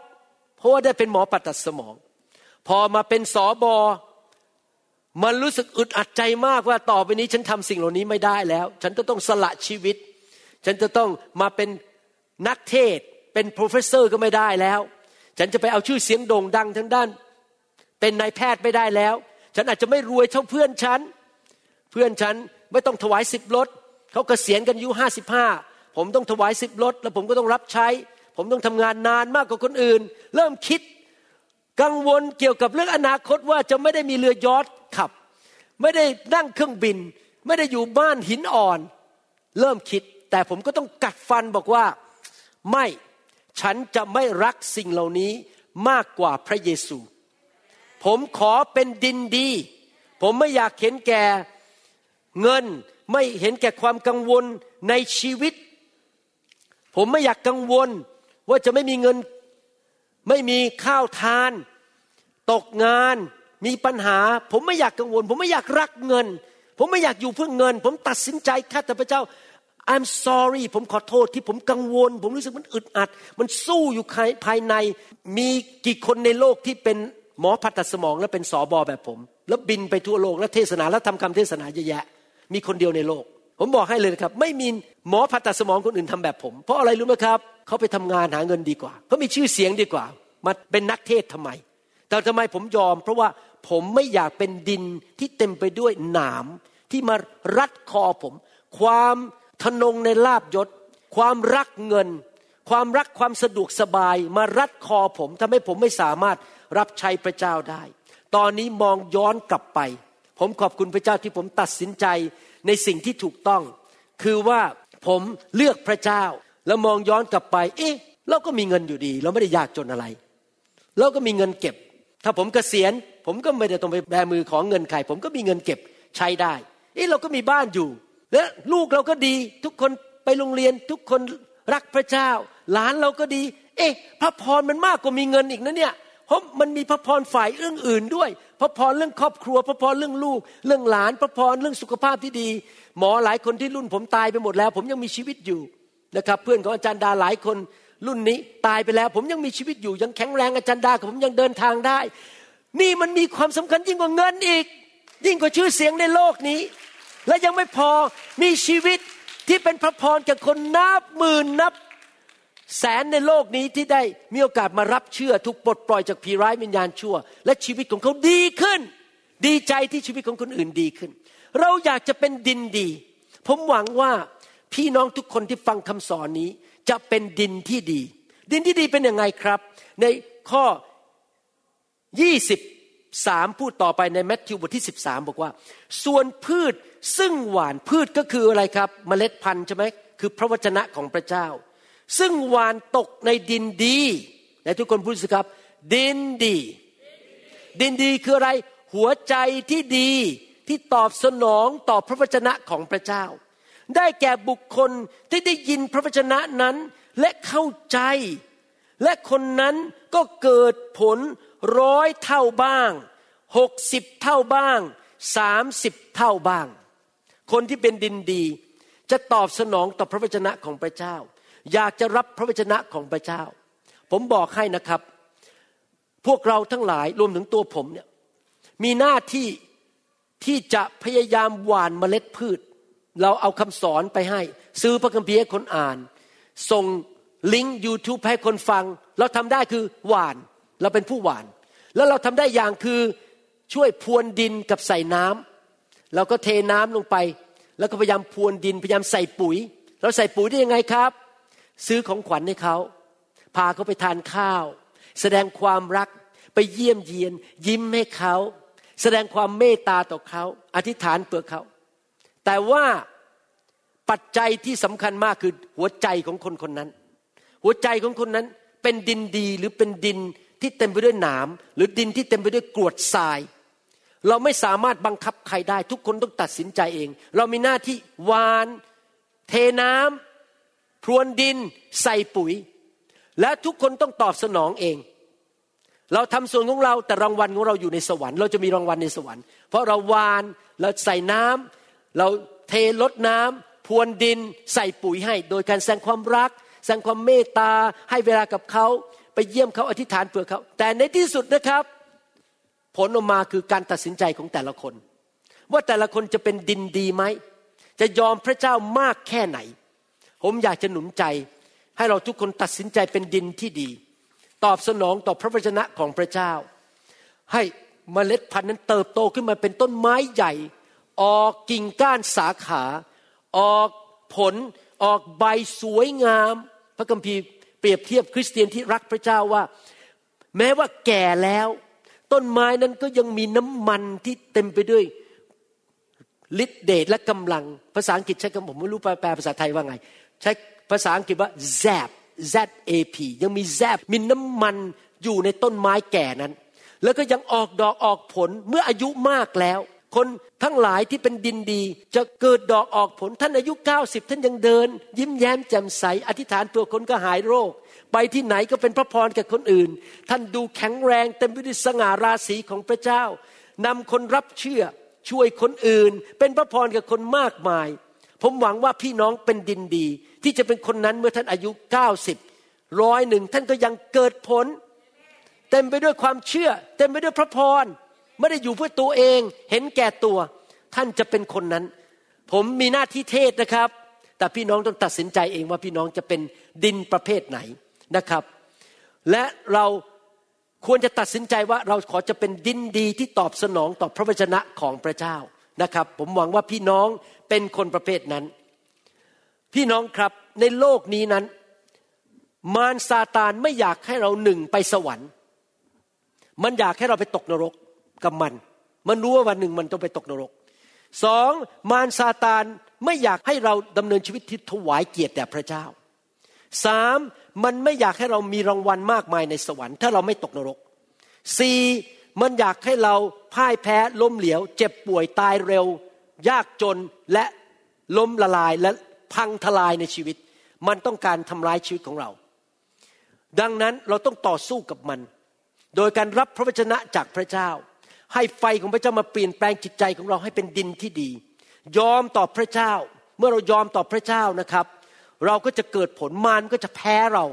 เพราะว่าได้เป็นหมอปัตสมอง พอมาเป็นสอบอมันรู้สึกอึดอัดใจมากว่าต่อไปนี้ฉันทำสิ่งเหล่านี้ไม่ได้แล้ว ฉันจะต้องสละชีวิต ฉันจะต้องมาเป็นนักเทศเป็น professor ก็ไม่ได้แล้ว ฉันจะไปเอาชื่อเสียงโด่งดังทั้งด้าน เป็นนายแพทย์ไม่ได้แล้ว ฉันอาจจะไม่รวยเท่าเพื่อนฉัน เพื่อนฉันไม่ต้องถวายสิบรถ เขาเกษียณกันอายุห้าสิบห้าผมต้องถวายสิบรถแล้วผมก็ต้องรับใช้ ผมต้องทำงานนานมากกว่าคนอื่น เริ่มคิดกังวลเกี่ยวกับเรื่องอนาคตว่าจะไม่ได้มีเรือยอทขับ ไม่ได้นั่งเครื่องบิน ไม่ได้อยู่บ้านหินอ่อน เริ่มคิด แต่ผมก็ต้องกัดฟันบอกว่าไม่ฉันจะไม่รักสิ่งเหล่านี้มากกว่าพระเยซู ผมขอเป็นดินดี ผมไม่อยากเห็นแก่เงิน ไม่เห็นแก่ความกังวลในชีวิต ผมไม่อยากกังวลว่าจะไม่มีเงิน ไม่มีข้าวทาน ตกงาน มีปัญหา ผมไม่อยากกังวล ผมไม่อยากรักเงิน ผมไม่อยากอยู่เพื่อเงิน ผมตัดสินใจข้าแต่พระเจ้า I'm sorry ผมขอโทษที่ผมกังวล ผมรู้สึกมันอึดอัด มันสู้อยู่ภายใน มีกี่คนในโลกที่เป็นหมอผ่าตัดสมองและเป็นสอบอแบบผม แล้วบินไปทั่วโลกแล้วเทศนาแล้วทำคำเทศนาเยอะแยะ มีคนเดียวในโลก ผมบอกให้เลยนะครับ ไม่มีหมอผ่าตัดสมองคนอื่นทำแบบผม เพราะอะไรรู้ไหมครับ เขาไปทำงานหาเงินดีกว่าเขามีชื่อเสียงดีกว่า มาเป็นนักเทศทำไม แต่ทำไมผมยอม เพราะว่าผมไม่อยากเป็นดินที่เต็มไปด้วยหนามที่มารัดคอผม ความทนงในลาบยศ ความรักเงิน ความรักความสะดวกสบาย มารัดคอผมทำให้ผมไม่สามารถรับใช้พระเจ้าได้ ตอนนี้มองย้อนกลับไป ผมขอบคุณพระเจ้าที่ผมตัดสินใจในสิ่งที่ถูกต้อง คือว่าผมเลือกพระเจ้า แล้วมองย้อนกลับไป เอ๊ะเราก็มีเงินอยู่ดี เราไม่ได้ยากจนอะไร เราก็มีเงินเก็บ ถ้าผมกเกษียณ ผมก็ไม่ได้ต้องไปแบมือของเงินใครผมก็มีเงินเก็บใช้ได้ เอ๊ะเราก็มีบ้านอยู่ และลูกเราก็ดีทุกคนไปโรงเรียนทุกคนรักพระเจ้า หลานเราก็ดี เอ๊ะ พระพรมันมากกว่ามีเงินอีกนะเนี่ย เพราะมันมีพระพรฝ่ายเรื่องอื่นด้วย พระพรเรื่องครอบครัว พระพรเรื่องลูก เรื่องหลาน พระพรเรื่องสุขภาพที่ดี หมอหลายคนที่รุ่นผมตายไปหมดแล้ว ผมยังมีชีวิตอยู่นะครับ เพื่อนของอาจารย์ดาหลายคนรุ่นนี้ตายไปแล้ว ผมยังมีชีวิตอยู่ ยังแข็งแรงอาจารย์ดากับผมยังเดินทางได้ นี่มันมีความสำคัญยิ่งกว่าเงินอีก ยิ่งกว่าชื่อเสียงในโลกนี้ และยังไม่พอมีชีวิตที่เป็นพระพรกับคนนับหมื่นนับ แสนในโลกนี้ที่ได้มีโอกาสมารับเชื่อถูกปลดปล่อยจากผีร้ายวิญญาณชั่ว และชีวิตของเขาดีขึ้น ดีใจที่ชีวิตของคนอื่นดีขึ้น เราอยากจะเป็นดินดี ผมหวังว่าพี่น้องทุกคนที่ฟังคำสอนนี้ จะเป็นดินที่ดี ดินที่ดีเป็นยังไงครับ ในข้อ 23 พูดต่อไปในแมทธิวบทที่ 13 บอกว่า ส่วนพืชซึ่งหวานพืชก็คืออะไรครับ เมล็ดพันธุ์ใช่ไหมคือพระวจนะของพระเจ้า ซึ่งหวานตกในดินดีไหนทุกคนพูดสิครับ ดินดี ดินดีคืออะไร หัวใจที่ดีที่ตอบสนองต่อพระวจนะของพระเจ้า ได้แก่บุคคลที่ได้ยินพระวจนะนั้นและเข้าใจ และคนนั้นก็เกิดผลร้อยเท่าบ้างหกสิบเท่าบ้างสามสิบเท่าบ้าง คนที่เป็นดินดี จะตอบสนองต่อพระวจนะของพระเจ้า อยากจะรับพระวจนะของพระเจ้า ผมบอกให้นะครับ พวกเราทั้งหลายรวมถึงตัวผมเนี่ยมีหน้าที่ที่จะพยายามหว่านเมล็ดพืช เราเอาคำสอนไปให้ ซื้อพระคัมภีร์ให้คนอ่าน ส่งลิงก์ YouTube ให้คนฟัง เราทำได้คือหว่าน เราเป็นผู้หว่าน แล้วเราทำได้อย่างคือช่วยพรวนดินกับใส่น้ำเราก็เทน้ำลงไป แล้วก็พยายามพรวนดินพยายามใส่ปุ๋ย เราใส่ปุ๋ยได้ยังไงครับ ซื้อของขวัญให้เขา พาเขาไปทานข้าว แสดงความรักไปเยี่ยมเยียน ยิ้มให้เขา แสดงความเมตตาต่อเขา อธิษฐานเพื่อเขา แต่ว่าปัจจัยที่สำคัญมากคือหัวใจของคนคนนั้น หัวใจของคนนั้นเป็นดินดีหรือเป็นดินที่เต็มไปด้วยหนาม หรือดินที่เต็มไปด้วยกรวดทราย เราไม่สามารถบังคับใครได้ ทุกคนต้องตัดสินใจเอง เรามีหน้าที่วาน เทน้ำ พรวนดินใส่ปุ๋ย และทุกคนต้องตอบสนองเอง เราทำส่วนของเราแต่รางวัลของเราอยู่ในสวรรค์เราจะมีรางวัลในสวรรค์เพราะเราวานเราใส่น้ำเราเทลดน้ำพรวนดินใส่ปุ๋ยให้ โดยการแสดงความรัก แสดงความเมตตาให้เวลากับเขาไปเยี่ยมเขาอธิษฐานเผื่อเขาแต่ในที่สุดนะครับ ผลออกมาคือการตัดสินใจของแต่ละคน ว่าแต่ละคนจะเป็นดินดีไหมจะยอมพระเจ้ามากแค่ไหน ผมอยากจะหนุนใจ ให้เราทุกคนตัดสินใจเป็นดินที่ดี ตอบสนองต่อพระวจนะของพระเจ้า ให้เมล็ดพันธุ์นั้นเติบโตขึ้นมาเป็นต้นไม้ใหญ่ ออกกิ่งก้านสาขา ออกผลออกใบสวยงาม พระคัมภีร์เปรียบเทียบคริสเตียนที่รักพระเจ้าว่า แม้ว่าแก่แล้ว ต้นไม้นั้นก็ยังมีน้ำมันที่เต็มไปด้วยฤทธิเดชและกำลังภาษาอังกฤษใช้คำผมไม่รู้แปลภาษาไทยว่าไง ใช้ภาษาอังกฤษว่า zap z a p ยังมี zap มีน้ำมันอยู่ในต้นไม้แก่นั้น แล้วก็ยังออกดอกออกผลเมื่ออายุมากแล้ว คนทั้งหลายที่เป็นดินดีจะเกิดดอกออกผลท่านอายุ 90 ท่านยังเดิน ยิ้มแย้มแจ่มใส อธิษฐานตัวคนก็หายโรค ไปที่ไหนก็เป็นพระพรกับคนอื่น ท่านดูแข็งแรงเต็มไปด้วยสง่าราศีของพระเจ้านำคนรับเชื่อช่วยคนอื่น เป็นพระพรกับคนมากมาย ผมหวังว่าพี่น้องเป็นดินดี ที่จะเป็นคนนั้นเมื่อท่านอายุ 90ร้อยหนึ่งท่านก็ยังเกิดผล เต็มไปด้วยความเชื่อ เต็มไปด้วยพระพรไม่ได้อยู่เพื่อตัวเองเห็นแก่ตัว ท่านจะเป็นคนนั้น ผมมีหน้าที่เทศนะครับ แต่พี่น้องต้องตัดสินใจเองว่าพี่น้องจะเป็นดินประเภทไหนนะครับ และเราควรจะตัดสินใจว่าเราขอจะเป็นดินดีที่ตอบสนองต่อพระวจนะของพระเจ้านะครับ ผมหวังว่าพี่น้องเป็นคนประเภทนั้น พี่น้องครับในโลกนี้นั้น มารซาตานไม่อยากให้เราหนึ่งไปสวรรค์ มันอยากให้เราไปตกนรกกับมัน มันรู้ว่าวันหนึ่งมันต้องไปตกนรกสองมารซาตานไม่อยากให้เราดำเนินชีวิตที่ถวายเกียรติแด่พระเจ้าสามมันไม่อยากให้เรามีรางวัลมากมายในสวรรค์ ถ้าเราไม่ตกนรกสี่มันอยากให้เราพ่ายแพ้ล้มเหลวเจ็บป่วยตายเร็ว ยากจนและล้มละลายและ พังทลายในชีวิต มันต้องการทำร้ายชีวิตของเรา ดังนั้นเราต้องต่อสู้กับมัน โดยการรับพระวจนะจากพระเจ้า ให้ไฟของพระเจ้ามาเปลี่ยนแปลงจิตใจของเราให้เป็นดินที่ดี ยอมต่อพระเจ้า เมื่อเรายอมต่อพระเจ้านะครับ เราก็จะเกิดผลมารก็จะแพ้เรา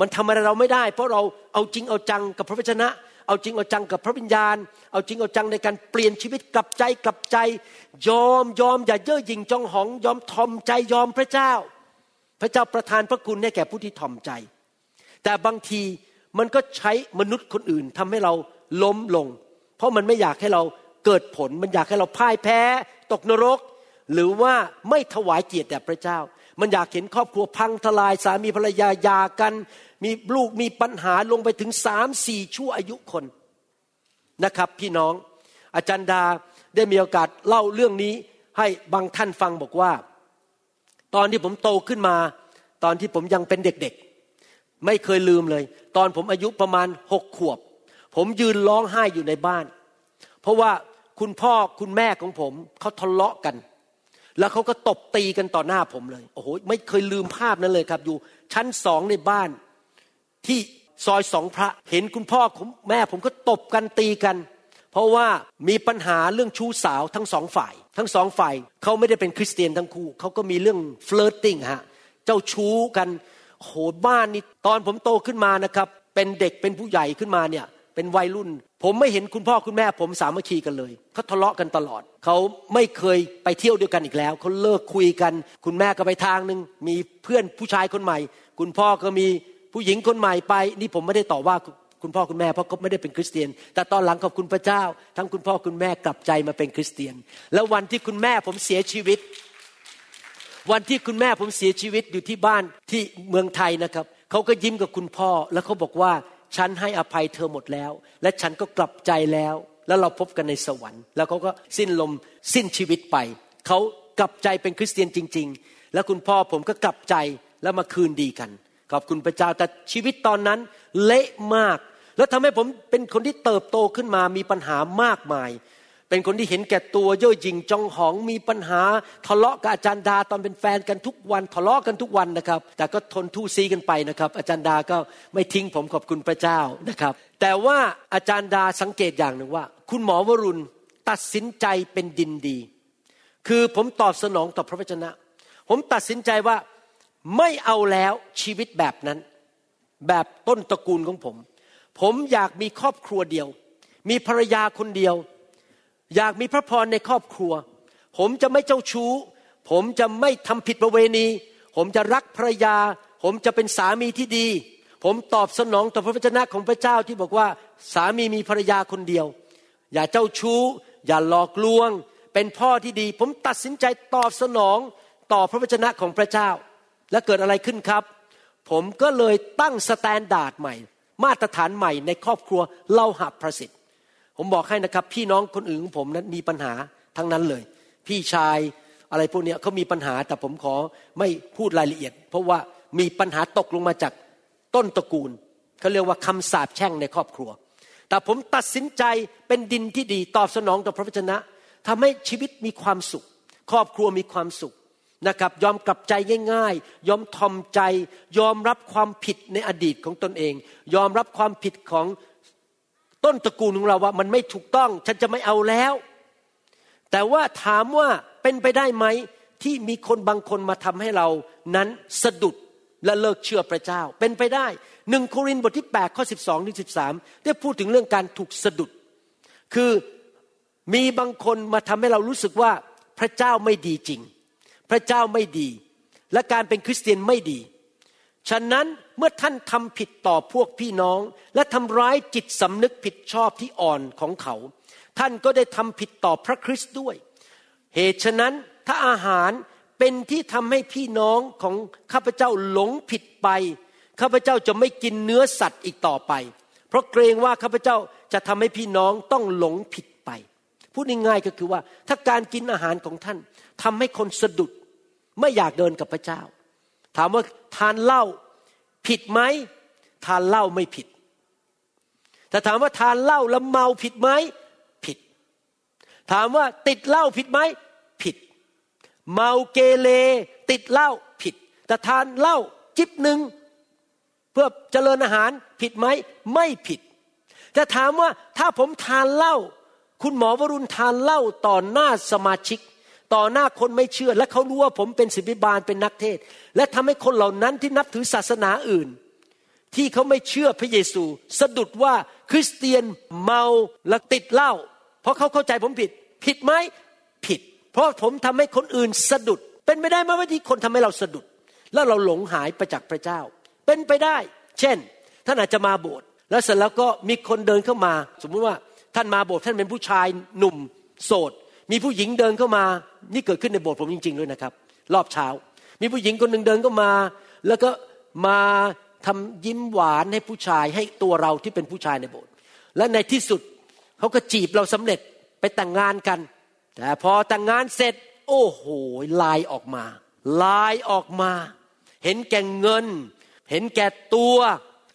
มันทำอะไรเราไม่ได้ เพราะเราเอาจริงเอาจังกับพระวจนะ เอาจริงเอาจังกับพระวิญญาณ เอาจริงเอาจังในการเปลี่ยนชีวิตกลับใจกลับใจ ยอมยอมอย่าเย่อหยิ่งจองหอง ยอมทอมใจยอมพระเจ้า พระเจ้าประทานพระคุณให้แก่ผู้ที่ทอมใจ แต่บางทีมันก็ใช้มนุษย์คนอื่นทำให้เราล้มลง เพราะมันไม่อยากให้เราเกิดผล มันอยากให้เราพ่ายแพ้ ตกนรก หรือว่าไม่ถวายเกียรติแด่พระเจ้า มันอยากเห็นครอบครัวพังทลายสามีภรรยาหย่ากัน มีลูกมีปัญหาลงไปถึงสามสี่ชั่วอายุคนนะครับ พี่น้อง อาจารย์ดาได้มีโอกาสเล่าเรื่องนี้ให้บางท่านฟังบอกว่า ตอนที่ผมโตขึ้นมา ตอนที่ผมยังเป็นเด็กๆ ไม่เคยลืมเลย ตอนผมอายุประมาณหกขวบ ผมยืนร้องไห้อยู่ในบ้าน เพราะว่าคุณพ่อคุณแม่ของผมเขาทะเลาะกัน แล้วเขาก็ตบตีกันต่อหน้าผมเลย โอ้โหไม่เคยลืมภาพนั้นเลยครับ อยู่ชั้นสองในบ้าน ที่ซอยสองพระเห็นคุณพ่อคุณแม่ผมก็ตบกันตีกัน เพราะว่ามีปัญหาเรื่องชู้สาวทั้งสองฝ่าย ทั้งสองฝ่ายเขาไม่ได้เป็นคริสเตียนทั้งคู่เขาก็มีเรื่อง flirting ฮะเจ้าชู้กันโหบ้านนี่ตอนผมโตขึ้นมานะครับ เป็นเด็กเป็นผู้ใหญ่ขึ้นมาเนี่ยเป็นวัยรุ่น ผมไม่เห็นคุณพ่อคุณแม่ผมสามัคคีกันเลยเขาทะเลาะกันตลอด เขาไม่เคยไปเที่ยวด้วยกันอีกแล้วเขาเลิกคุยกัน คุณแม่ก็ไปทางหนึ่งมีเพื่อนผู้ชายคนใหม่ คุณพ่อก็มี ผู้หญิงคนใหม่ไป นี่ผมไม่ได้ต่อว่าคุณพ่อคุณแม่เพราะเขาไม่ได้เป็นคริสเตียน แต่ตอนหลังขอบคุณพระเจ้า ทั้งคุณพ่อคุณแม่กลับใจมาเป็นคริสเตียน แล้ววันที่คุณแม่ผมเสียชีวิต วันที่คุณแม่ผมเสียชีวิตอยู่ที่บ้านที่เมืองไทยนะครับเขาก็ยิ้มกับคุณพ่อ แล้วเขาบอกว่าฉันให้อภัยเธอหมดแล้ว และฉันก็กลับใจแล้ว แล้วเราพบกันในสวรรค์ แล้วเขาก็สิ้นลมสิ้นชีวิตไปเขากลับใจเป็นคริสเตียนจริง ๆ แล้วคุณพ่อผมก็กลับใจแล้วมาคืนดีกัน ขอบคุณพระเจ้าแต่ชีวิตตอนนั้นเละมาก แล้วทำให้ผมเป็นคนที่เติบโตขึ้นมามีปัญหามากมาย เป็นคนที่เห็นแก่ตัวเย่อหยิ่งจองหองมีปัญหาทะเลาะกับอาจารย์ดาตอนเป็นแฟนกันทุกวันทะเลาะกันทุกวันนะครับ แต่ก็ทนทู่ซีกันไปนะครับ อาจารย์ดาก็ไม่ทิ้งผมขอบคุณพระเจ้านะครับ แต่ว่าอาจารย์ดาสังเกตอย่างหนึ่งว่า คุณหมอวรุณตัดสินใจเป็นดินดี คือผมตอบสนองต่อพระวจนะ ผมตัดสินใจว่า ไม่เอาแล้วชีวิตแบบนั้น แบบต้นตระกูลของผม ผมอยากมีครอบครัวเดียว มีภรรยาคนเดียว อยากมีพระพรในครอบครัว ผมจะไม่เจ้าชู้ ผมจะไม่ทำผิดประเวณี ผมจะรักภรรยา ผมจะเป็นสามีที่ดี ผมตอบสนองต่อพระวจนะของพระเจ้าที่บอกว่าสามีมีภรรยาคนเดียว อย่าเจ้าชู้ อย่าหลอกลวง เป็นพ่อที่ดี ผมตัดสินใจตอบสนองต่อพระวจนะของพระเจ้า และเกิดอะไรขึ้นครับ ผมก็เลยตั้ง standard ใหม่ มาตรฐานใหม่ในครอบครัวเล่าหับประสิทธิ์ผมบอกให้นะครับ พี่น้องคนอื่นของผมนั้นมีปัญหาทั้งนั้นเลย พี่ชายอะไรพวกนี้เขามีปัญหาแต่ผมขอไม่พูดรายละเอียด เพราะว่ามีปัญหาตกลงมาจากต้นตระกูลเขาเรียกว่าคำสาปแช่งในครอบครัว แต่ผมตัดสินใจเป็นดินที่ดีตอบสนองต่อพระวจนะทำให้ชีวิตมีความสุข ครอบครัวมีความสุข นะครับยอมกลับใจง่ายๆ ยอมทอมใจ ยอมรับความผิดในอดีตของตนเอง ยอมรับความผิดของต้นตระกูลของเราว่ามันไม่ถูกต้อง ฉันจะไม่เอาแล้ว แต่ว่าถามว่าเป็นไปได้ไหมที่มีคนบางคนมาทำให้เรานั้นสะดุดและเลิกเชื่อพระเจ้า เป็นไปได้หนึ่งโครินธ์บทที่8ข้อ 12ถึง13ได้พูดถึงเรื่องการถูกสะดุด คือมีบางคนมาทำให้เรารู้สึกว่าพระเจ้าไม่ดีจริง ระเจ้าไม่ดี และการเป็นคริสเตียนไม่ดี ฉะนั้นเมื่อท่านทำผิดต่อพวกพี่น้อง และทำร้ายจิตสำนึกผิดชอบที่อ่อนของเขา ท่านก็ได้ทำผิดต่อพระคริสต์ด้วย เหตุฉะนั้นถ้าอาหารเป็นที่ทำให้พี่น้องของข้าพเจ้าหลงผิดไป ข้าพเจ้าจะไม่กินเนื้อสัตว์อีกต่อไป เพราะเกรงว่าข้าพเจ้าจะทำให้พี่น้องต้องหลงผิดไป พูดง่ายๆก็คือว่า ถ้าการกินอาหารของท่านทำให้คนสะดุด ไม่อยากเดินกับพระเจ้า ถามว่าทานเหล้าผิดไหมทานเหล้าไม่ผิด แต่ถามว่าทานเหล้าแล้วเมาผิดไหมผิด ถามว่าติดเหล้าผิดไหมผิด เมาเกเรติดเหล้าผิด แต่ทานเหล้าจิบหนึ่งเพื่อเจริญอาหารผิดไหมไม่ผิด แต่ถามว่าถ้าผมทานเหล้าคุณหมอวรุณทานเหล้าต่อหน้าสมาชิก ต่อหน้าคนไม่เชื่อ และเขารู้ว่าผมเป็นศิบิบาลเป็นนักเทศ และทำให้คนเหล่านั้นที่นับถือศาสนาอื่น ที่เขาไม่เชื่อพระเยซู สะดุดว่าคริสเตียนเมาและติดเหล้าเพราะเขาเข้าใจผมผิด ผิดไหมผิด เพราะผมทำให้คนอื่นสะดุด เป็นไปได้ไหมว่าที่คนทำให้เราสะดุด แล้วเราหลงหายไปจากพระเจ้า เป็นไปได้ เช่น ท่านอาจจะมาโบสถ์แล้วเสร็จแล้วก็มีคนเดินเข้ามา สมมุติว่าท่านมาโบสถ์ท่านเป็นผู้ชายหนุ่ม โสด มีผู้หญิงเดินเข้ามา นี่เกิดขึ้นในโบสถ์ผมจริง ๆ ด้วยนะครับ รอบเช้า มีผู้หญิงคนหนึ่งเดินเข้ามา แล้วก็มาทำยิ้มหวานให้ผู้ชายให้ตัวเราที่เป็นผู้ชายในโบสถ์และในที่สุดเขาก็จีบเราสำเร็จไปแต่งงานกัน แต่พอแต่งงานเสร็จ โอ้โหลายออกมา ลายออกมา เห็นแก่เงิน เห็นแก่ตัว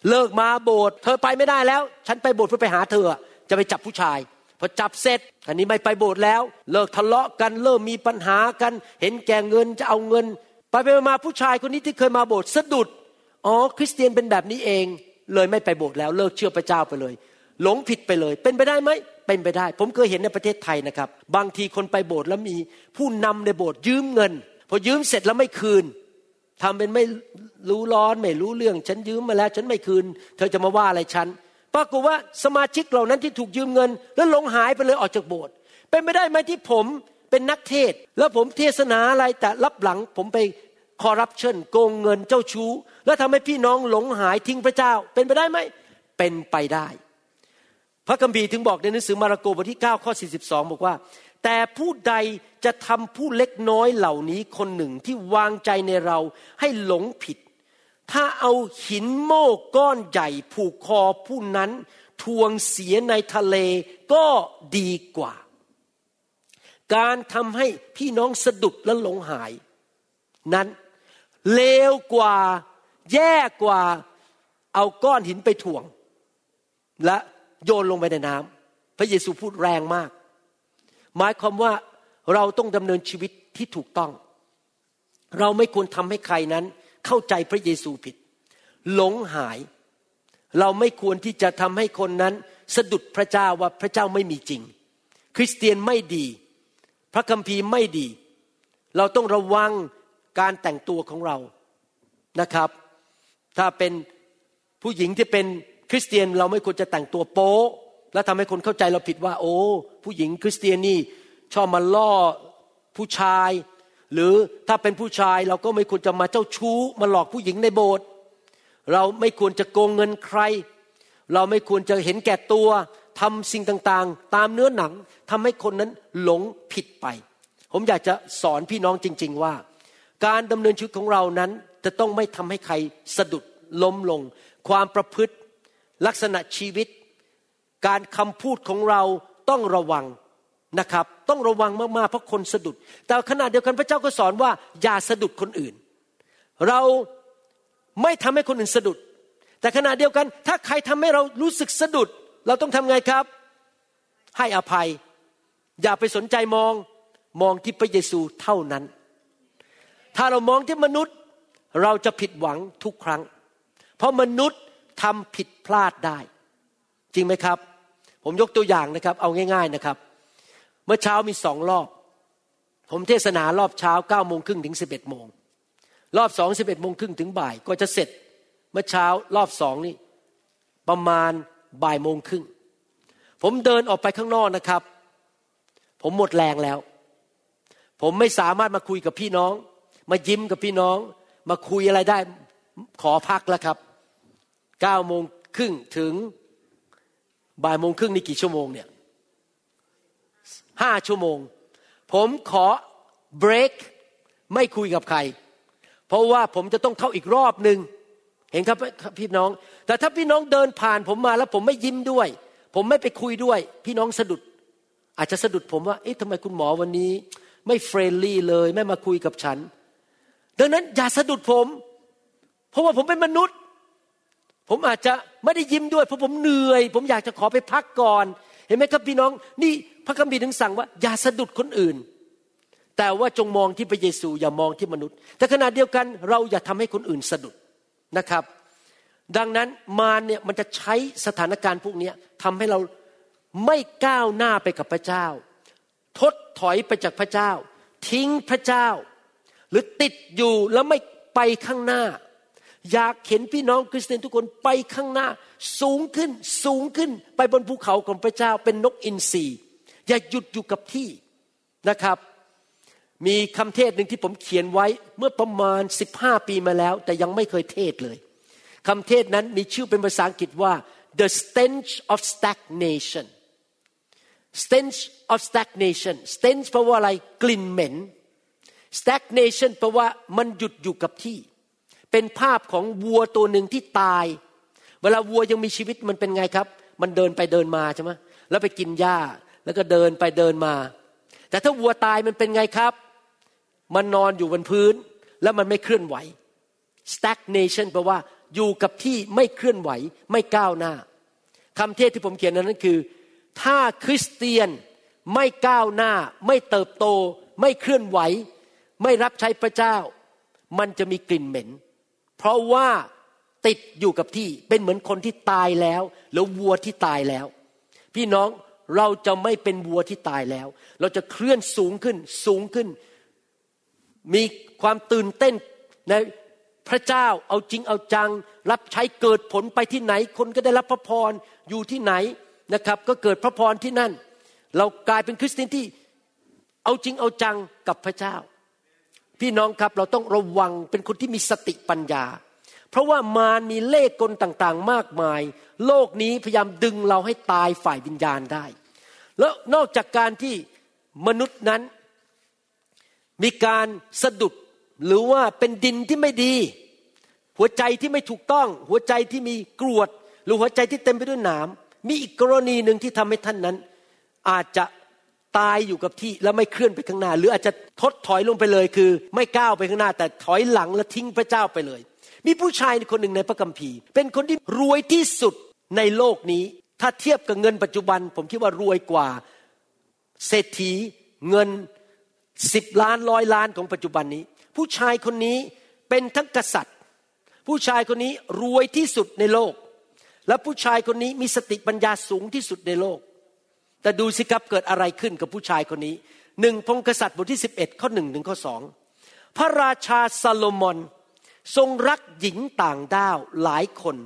เลิกมาโบสถ์เธอไปไม่ได้แล้ว ฉันไปโบสถ์เพื่อไปหาเธอ จะไปจับผู้ชาย พอจับเสร็จอันนี้ไม่ไปโบสถ์แล้ว เลิกทะเลาะกันเริ่มมีปัญหากัน เห็นแก่เงินจะเอาเงิน ไปไปมาผู้ชายคนนี้ที่เคยมาโบสถ์สะดุดอ๋อคริสเตียนเป็นแบบนี้เอง เลยไม่ไปโบสถ์แล้วเลิกเชื่อพระเจ้าไปเลย หลงผิดไปเลย เป็นไปได้ไหมเป็นไปได้ ผมเคยเห็นในประเทศไทยนะครับ บางทีคนไปโบสถ์แล้วมีผู้นำในโบสถ์ยืมเงิน พอยืมเสร็จแล้วไม่คืนทำเป็นไม่รู้ร้อนไม่รู้เรื่อง ฉันยืมมาแล้ว ฉันไม่คืน เธอจะมาว่าอะไรฉัน ปรากฏว่าสมาชิกเหล่านั้นที่ถูกยืมเงิน แล้วหลงหายไปเลยออกจากโบสถ์เป็นไม่ได้ไหมที่ผมเป็นนักเทศ แล้วผมเทศนาอะไรแต่รับหลังผมไปคอร์รัปชันโกงเงินเจ้าชู้ แล้วทำให้พี่น้องหลงหายทิ้งพระเจ้า เป็นไปได้ไหมเป็นไปได้ พระคัมภีร์ถึงบอกในหนังสือมาระโกบทที่9ข้อ42 บอกว่า แต่ผู้ใดจะทำผู้เล็กน้อยเหล่านี้คนหนึ่งที่วางใจในเราให้หลงผิด ถ้าเอาหินโม่ก้อนใหญ่ผูกคอผู้นั้นทวงเสียในทะเลก็ดีกว่า การทำให้พี่น้องสะดุดและหลงหาย นั้นเลวกว่าแย่กว่าเอาก้อนหินไปถ่วง และโยนลงไปในน้ำพระเยซูพูดแรงมาก หมายความว่าเราต้องดำเนินชีวิตที่ถูกต้อง เราไม่ควรทำให้ใครนั้น เข้าใจพระเยซูผิด หลงหาย เราไม่ควรที่จะทำให้คนนั้นสะดุดพระเจ้าว่าพระเจ้าไม่มีจริง คริสเตียนไม่ดี พระคัมภีร์ไม่ดี เราต้องระวังการแต่งตัวของเรานะครับ ถ้าเป็นผู้หญิงที่เป็นคริสเตียนเราไม่ควรจะแต่งตัวโป๊แล้วทำให้คนเข้าใจเราผิดว่า โอ้ ผู้หญิงคริสเตียนนี่ชอบมาล่อผู้ชาย หรือถ้าเป็นผู้ชายเราก็ไม่ควรจะมาเจ้าชู้มาหลอกผู้หญิงในโบสถ์เราไม่ควรจะโกงเงินใคร เราไม่ควรจะเห็นแก่ตัวทำสิ่งต่างๆ ตามเนื้อหนังทำให้คนนั้นหลงผิดไป ผมอยากจะสอนพี่น้องจริง ๆว่า การดำเนินชีวิตของเรานั้นจะต้องไม่ทำให้ใครสะดุดล้มลง ความประพฤติ ลักษณะชีวิต การคำพูดของเราต้องระวัง นะครับ ต้องระวังมากๆเพราะคนสะดุด แต่ขณะเดียวกันพระเจ้าก็สอนว่า อย่าสะดุดคนอื่น เราไม่ทำให้คนอื่นสะดุด แต่ขณะเดียวกัน ถ้าใครทำให้เรารู้สึกสะดุด เราต้องทำไงครับ ให้อภัย อย่าไปสนใจมองมองที่พระเยซูเท่านั้น ถ้าเรามองที่มนุษย์เราจะผิดหวังทุกครั้ง เพราะมนุษย์ทำผิดพลาดได้ จริงไหมครับ ผมยกตัวอย่างนะครับ เอาง่าย ๆนะครับ มื่อเช้ามีสองรอบ ผมเทศนารอบเช้าเก้าโมงครึ่งถึงสิบเอ็ดโมงรอบสองสิบเอ็ดโมงครึ่งถึงบ่ายก็จะเสร็จ เมื่อเช้ารอบสองนี่ประมาณบ่ายโมงครึ่งผมเดินออกไปข้างนอกนะครับ ผมหมดแรงแล้ว ผมไม่สามารถมาคุยกับพี่น้อง มายิ้มกับพี่น้อง มาคุยอะไรได้ขอพักแล้วครับเก้าโมงครึ่งถึงบ่ายโมงครึ่งนี่กี่ชั่วโมงเนี่ย ห้าชั่วโมง ผมขอเบรกไม่คุยกับใคร เพราะว่าผมจะต้องเข้าอีกรอบหนึ่งเห็นครับพี่น้อง แต่ถ้าพี่น้องเดินผ่านผมมาแล้วผมไม่ยิ้มด้วย ผมไม่ไปคุยด้วย พี่น้องสะดุด อาจจะสะดุดผมว่า เอ๊ะทำไมคุณหมอวันนี้ ไม่เฟรนลี่เลย ไม่มาคุยกับฉัน ดังนั้นอย่าสะดุดผม เพราะว่าผมเป็นมนุษย์ ผมอาจจะไม่ได้ยิ้มด้วย เพราะผมเหนื่อย ผมอยากจะขอไปพักก่อน เห็นไหมครับพี่น้อง นี่ พระคัมภีร์ถึงสั่งว่าอย่าสะดุดคนอื่น แต่ว่าจงมองที่พระเยซูอย่ามองที่มนุษย์ แต่ขณะเดียวกันเราอย่าทำให้คนอื่นสะดุดนะครับ ดังนั้นมารเนี่ยมันจะใช้สถานการณ์พวกนี้ทำให้เราไม่ก้าวหน้าไปกับพระเจ้า ทดถอยไปจากพระเจ้า ทิ้งพระเจ้า หรือติดอยู่แล้วไม่ไปข้างหน้า อยากเห็นพี่น้องคริสเตียนทุกคนไปข้างหน้า สูงขึ้นสูงขึ้นไปบนภูเขาของพระเจ้าเป็นนกอินทรี อย่าหยุดอยู่กับที่นะครับ มีคำเทศหนึ่งที่ผมเขียนไว้เมื่อประมาณ 15 ปีมาแล้ว แต่ยังไม่เคยเทศเลยคำเทศนั้นมีชื่อเป็นภาษาอังกฤษว่า the stench of stagnation stench of stagnation stench แปลว่าอะไรกลิ่นเหม็น stagnation แปลว่ามันหยุดอยู่กับที่ เป็นภาพของวัวตัวหนึ่งที่ตาย เวลาวัวยังมีชีวิตมันเป็นไงครับ มันเดินไปเดินมาใช่ไหมแล้วไปกินหญ้า แล้วก็เดินไปเดินมา แต่ถ้าวัวตายมันเป็นไงครับ มันนอนอยู่บนพื้น แล้วมันไม่เคลื่อนไหว stagnation แปลว่าอยู่กับที่ไม่เคลื่อนไหวไม่ก้าวหน้าคำเทศที่ผมเขียนนั้นคือ ถ้าคริสเตียนไม่ก้าวหน้า ไม่เติบโต ไม่เคลื่อนไหว ไม่รับใช้พระเจ้า มันจะมีกลิ่นเหม็น เพราะว่าติดอยู่กับที่เป็นเหมือนคนที่ตายแล้ว หรือวัวที่ตายแล้ว พี่น้อง เราจะไม่เป็นวัวที่ตายแล้ว เราจะเคลื่อนสูงขึ้นสูงขึ้น มีความตื่นเต้นในพระเจ้าเอาจริงเอาจัง รับใช้เกิดผลไปที่ไหน คนก็ได้รับพระพรอยู่ที่ไหนนะครับ ก็เกิดพระพรที่นั่น เรากลายเป็นคริสเตียนที่เอาจริงเอาจังกับพระเจ้า พี่น้องครับเราต้องระวังเป็นคนที่มีสติปัญญา เพราะว่ามารมีเล่ห์กลต่างๆ มากมาย โลกนี้พยายามดึงเราให้ตายฝ่ายวิญญาณได้ แล้วนอกจากการที่มนุษย์นั้น มีการสะดุดหรือว่าเป็นดินที่ไม่ดี หัวใจที่ไม่ถูกต้อง หัวใจที่มีกรวด หรือหัวใจที่เต็มไปด้วยหนามมีอีกกรณีหนึ่งที่ทำให้ท่านนั้น อาจจะตายอยู่กับที่แล้วไม่เคลื่อนไปข้างหน้า หรืออาจจะทดถอยลงไปเลยคือ ไม่ก้าวไปข้างหน้า แต่ถอยหลังและทิ้งพระเจ้าไปเลย มีผู้ชายคนหนึ่งในพระคัมภีร์ เป็นคนที่รวยที่สุด ในโลกนี้ ถ้าเทียบกับเงินปัจจุบัน ผมคิดว่ารวยกว่าเศรษฐีเงินสิบล้านร้อยล้านของปัจจุบันนี้ ผู้ชายคนนี้เป็นทั้งกษัตริย์ ผู้ชายคนนี้รวยที่สุดในโลก และผู้ชายคนนี้มีสติปัญญาสูงที่สุดในโลก แต่ดูสิครับเกิดอะไรขึ้นกับผู้ชายคนนี้หนึ่งพงกษัตริย์บทที่ 11 ข้อหนึ่งถึงข้อสองพระราชาซาโลมอนทรงรักหญิงต่างด้าวหลายคน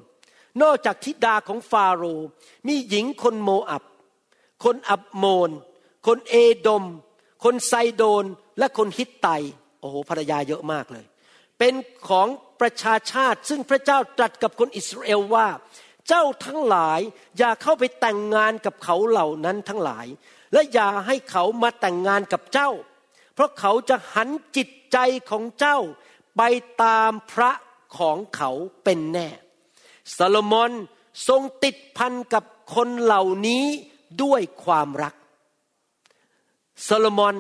นอกจากธิดาของฟาโรห์มีหญิงคนโมอับ คนอับโมน คนเอโดม คนไซโดน และคนฮิตไต โอ้โหภรรยาเยอะมากเลย เป็นของประชาชาติซึ่งพระเจ้าตรัสกับคนอิสราเอลว่า เจ้าทั้งหลายอย่าเข้าไปแต่งงานกับเขาเหล่านั้นทั้งหลาย และอย่าให้เขามาแต่งงานกับเจ้า เพราะเขาจะหันจิตใจของเจ้าไปตามพระของเขาเป็นแน่ ซาโลมอนทรงติดพันกับคนเหล่านี้ด้วยความรักซาโลมอน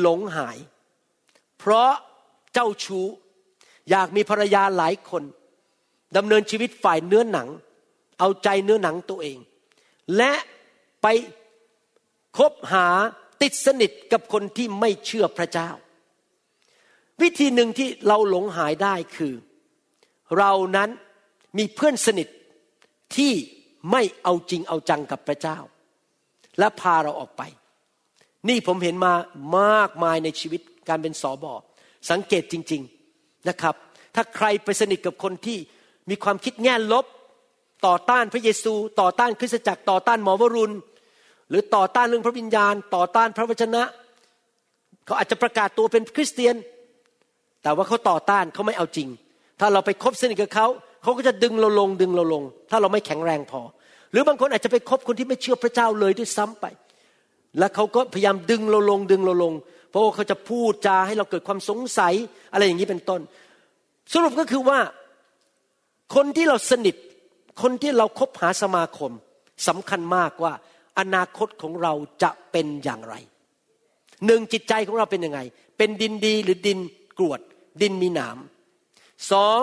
หลงหาย เพราะเจ้าชู้อยากมีภรรยาหลายคนดำเนินชีวิตฝ่ายเนื้อหนัง เอาใจเนื้อหนังตัวเอง และไปคบหาติดสนิทกับคนที่ไม่เชื่อพระเจ้า วิธีหนึ่งที่เราหลงหายได้คือ เรานั้น มีเพื่อนสนิทที่ไม่เอาจริงเอาจังกับพระเจ้า และพาเราออกไป นี่ผมเห็นมามากมายในชีวิตการเป็นสอบอสังเกตจริง ๆนะครับ ถ้าใครไปสนิทกับคนที่มีความคิดแง่ลบ ต่อต้านพระเยซู ต่อต้านคริสตจักรต่อต้านหมอวรุณ หรือต่อต้านเรื่องพระวิญญาณ ต่อต้านพระวจนะ เขาอาจจะประกาศตัวเป็นคริสเตียน แต่ว่าเขาต่อต้านเขาไม่เอาจริง ถ้าเราไปคบสนิทกับเขา เขาก็จะดึงเราลงดึงเราลง ถ้าเราไม่แข็งแรงพอ หรือบางคนอาจจะไปคบคนที่ไม่เชื่อพระเจ้าเลยด้วยซ้ำไป และเขาก็พยายามดึงเราลงดึงเราลง เพราะว่าเขาจะพูดจาให้เราเกิดความสงสัยอะไรอย่างนี้เป็นต้น สรุปก็คือว่าคนที่เราสนิท คนที่เราคบหาสมาคมสำคัญมากว่าอนาคตของเราจะเป็นอย่างไรหนึ่งจิตใจของเราเป็นยังไง เป็นดินดีหรือดินกรวด ดินมีหนามสอง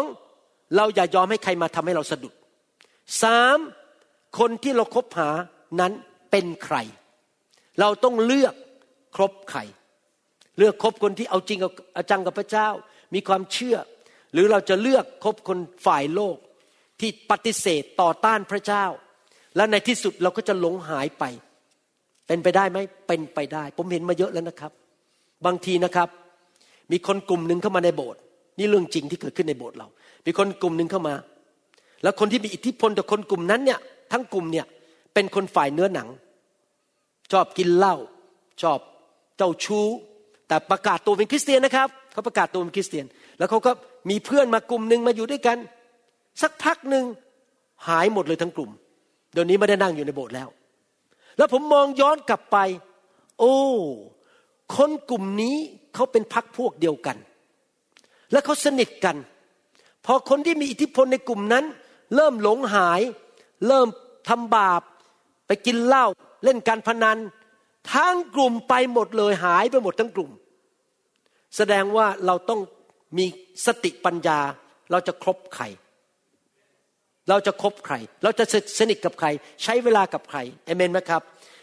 เราอย่ายอมให้ใครมาทำให้เราสะดุดสามคนที่เราคบหานั้นเป็นใคร เราต้องเลือกครบใคร เลือกคบคนที่เอาจริงเอาจังกับพระเจ้า มีความเชื่อ หรือเราจะเลือกคบคนฝ่ายโลกที่ปฏิเสธต่อต้านพระเจ้า และในที่สุดเราก็จะหลงหายไป เป็นไปได้ไหมเป็นไปได้ ผมเห็นมาเยอะแล้วนะครับ บางทีนะครับ มีคนกลุ่มหนึ่งเข้ามาในโบสถ์นี่เรื่องจริงที่เกิดขึ้นในโบสถ์เรา มีคนกลุ่มหนึ่งเข้ามา แล้วคนที่มีอิทธิพลต่อคนกลุ่มนั้นเนี่ยทั้งกลุ่มเนี่ยเป็นคนฝ่ายเนื้อหนัง ชอบกินเหล้าชอบเจ้าชู้ แต่ประกาศตัวเป็นคริสเตียนนะครับเขาประกาศตัวเป็นคริสเตียน แล้วเขาก็มีเพื่อนมากลุ่มหนึ่งมาอยู่ด้วยกัน สักพักหนึ่งหายหมดเลยทั้งกลุ่มเดี๋ยวนี้ไม่ได้นั่งอยู่ในโบสถ์แล้ว แล้วผมมองย้อนกลับไป โอ้คนกลุ่มนี้เขาเป็นพักพวกเดียวกัน และเขาสนิทกัน พอคนที่มีอิทธิพลในกลุ่มนั้น เริ่มหลงหาย เริ่มทำบาป ไปกินเหล้าเล่นการพนัน ทั้งกลุ่มไปหมดเลยหายไปหมดทั้งกลุ่ม แสดงว่าเราต้องมีสติปัญญาเราจะครบใคร เราจะคบใคร เราจะสนิทกับใคร ใช้เวลากับใครเอเมนไหมครับ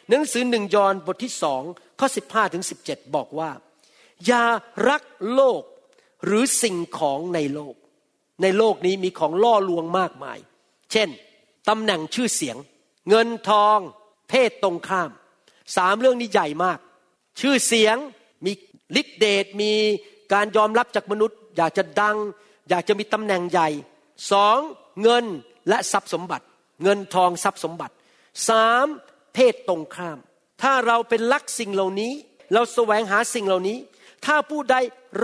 หนังสือหนึ่งยอห์นบทที่สองข้อสิบห้าถึงสิบเจ็ดบอกว่า อย่ารักโลกหรือสิ่งของในโลก ในโลกนี้มีของล่อลวงมากมาย เช่นตำแหน่งชื่อเสียง เงินทอง เพศตรงข้าม สามเรื่องนี้ใหญ่มาก ชื่อเสียงมีฤทธิเดชมีการยอมรับจากมนุษย์ อยากจะดัง อยากจะมีตำแหน่งใหญ่สองเงินและทรัพย์สมบัติ เงินทองทรัพย์สมบัติสามเพศตรงข้าม ถ้าเราเป็นรักสิ่งเหล่านี้ เราแสวงหาสิ่งเหล่านี้ ถ้าผู้ใด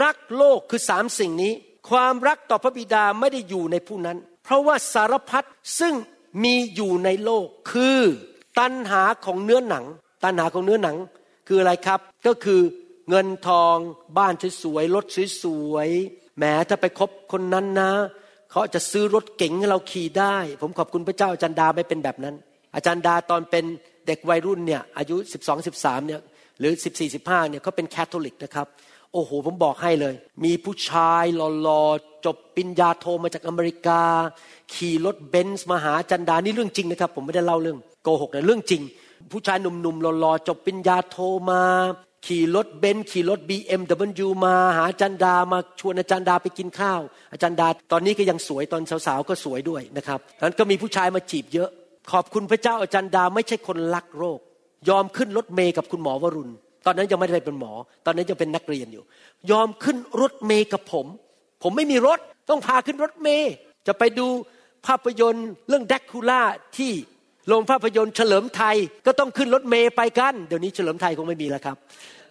รักโลกคือสามสิ่งนี้ ความรักต่อพระบิดาไม่ได้อยู่ในผู้นั้น เพราะว่าสารพัดซึ่งมีอยู่ในโลกคือ ตัณหาของเนื้อหนัง ตัณหาของเนื้อหนังคืออะไรครับ ก็คือเงินทองบ้านสวยๆรถสวยๆแหมถ้าไปคบคนนั้นนะ เขาจะซื้อรถเก๋งให้เราขี่ได้ ผมขอบคุณพระเจ้าอาจารย์ดาไม่เป็นแบบนั้น อาจารย์ดาตอนเป็นเด็กวัยรุ่นเนี่ยอายุ 12 13เนี่ยหรือ 14 15เนี่ยเขาเป็นแคทอลิกนะครับ โอ้โหผมบอกให้เลย มีผู้ชายหล่อๆจบปริญญาโทมาจากอเมริกา ขี่รถเบนซ์มาหาจารย์ดานี่เรื่องจริงนะครับ ผมไม่ได้เล่าเรื่องโกหกนะเรื่องจริง ผู้ชายหนุ่มๆหล่อๆจบปริญญาโทมา ขี่รถเบนซ์ขี่รถ BMW มาหาจารย์ดามาชวนอาจารย์ดาไปกินข้าว อาจารย์ดา ตอนนี้ก็ยังสวยตอนสาวๆก็สวยด้วยนะครับนั้นก็มีผู้ชายมาจีบเยอะ ขอบคุณพระเจ้าอาจารย์ดาไม่ใช่คนรักโรค ยอมขึ้นรถเมย์กับคุณหมอวรุณ ตอนนั้นยังไม่ได้เป็นหมอ ตอนนั้นยังเป็นนักเรียนอยู่ ยอมขึ้นรถเมย์กับผม ผมไม่มีรถต้องพาขึ้นรถเมย์จะไปดูภาพยนตร์เรื่องแดกคูล่าที่โรงภาพยนตร์เฉลิมไทยก็ต้องขึ้นรถเมย์ไปกัน เดี๋ยวนี้เฉลิมไทยคงไม่มีแล้วครับ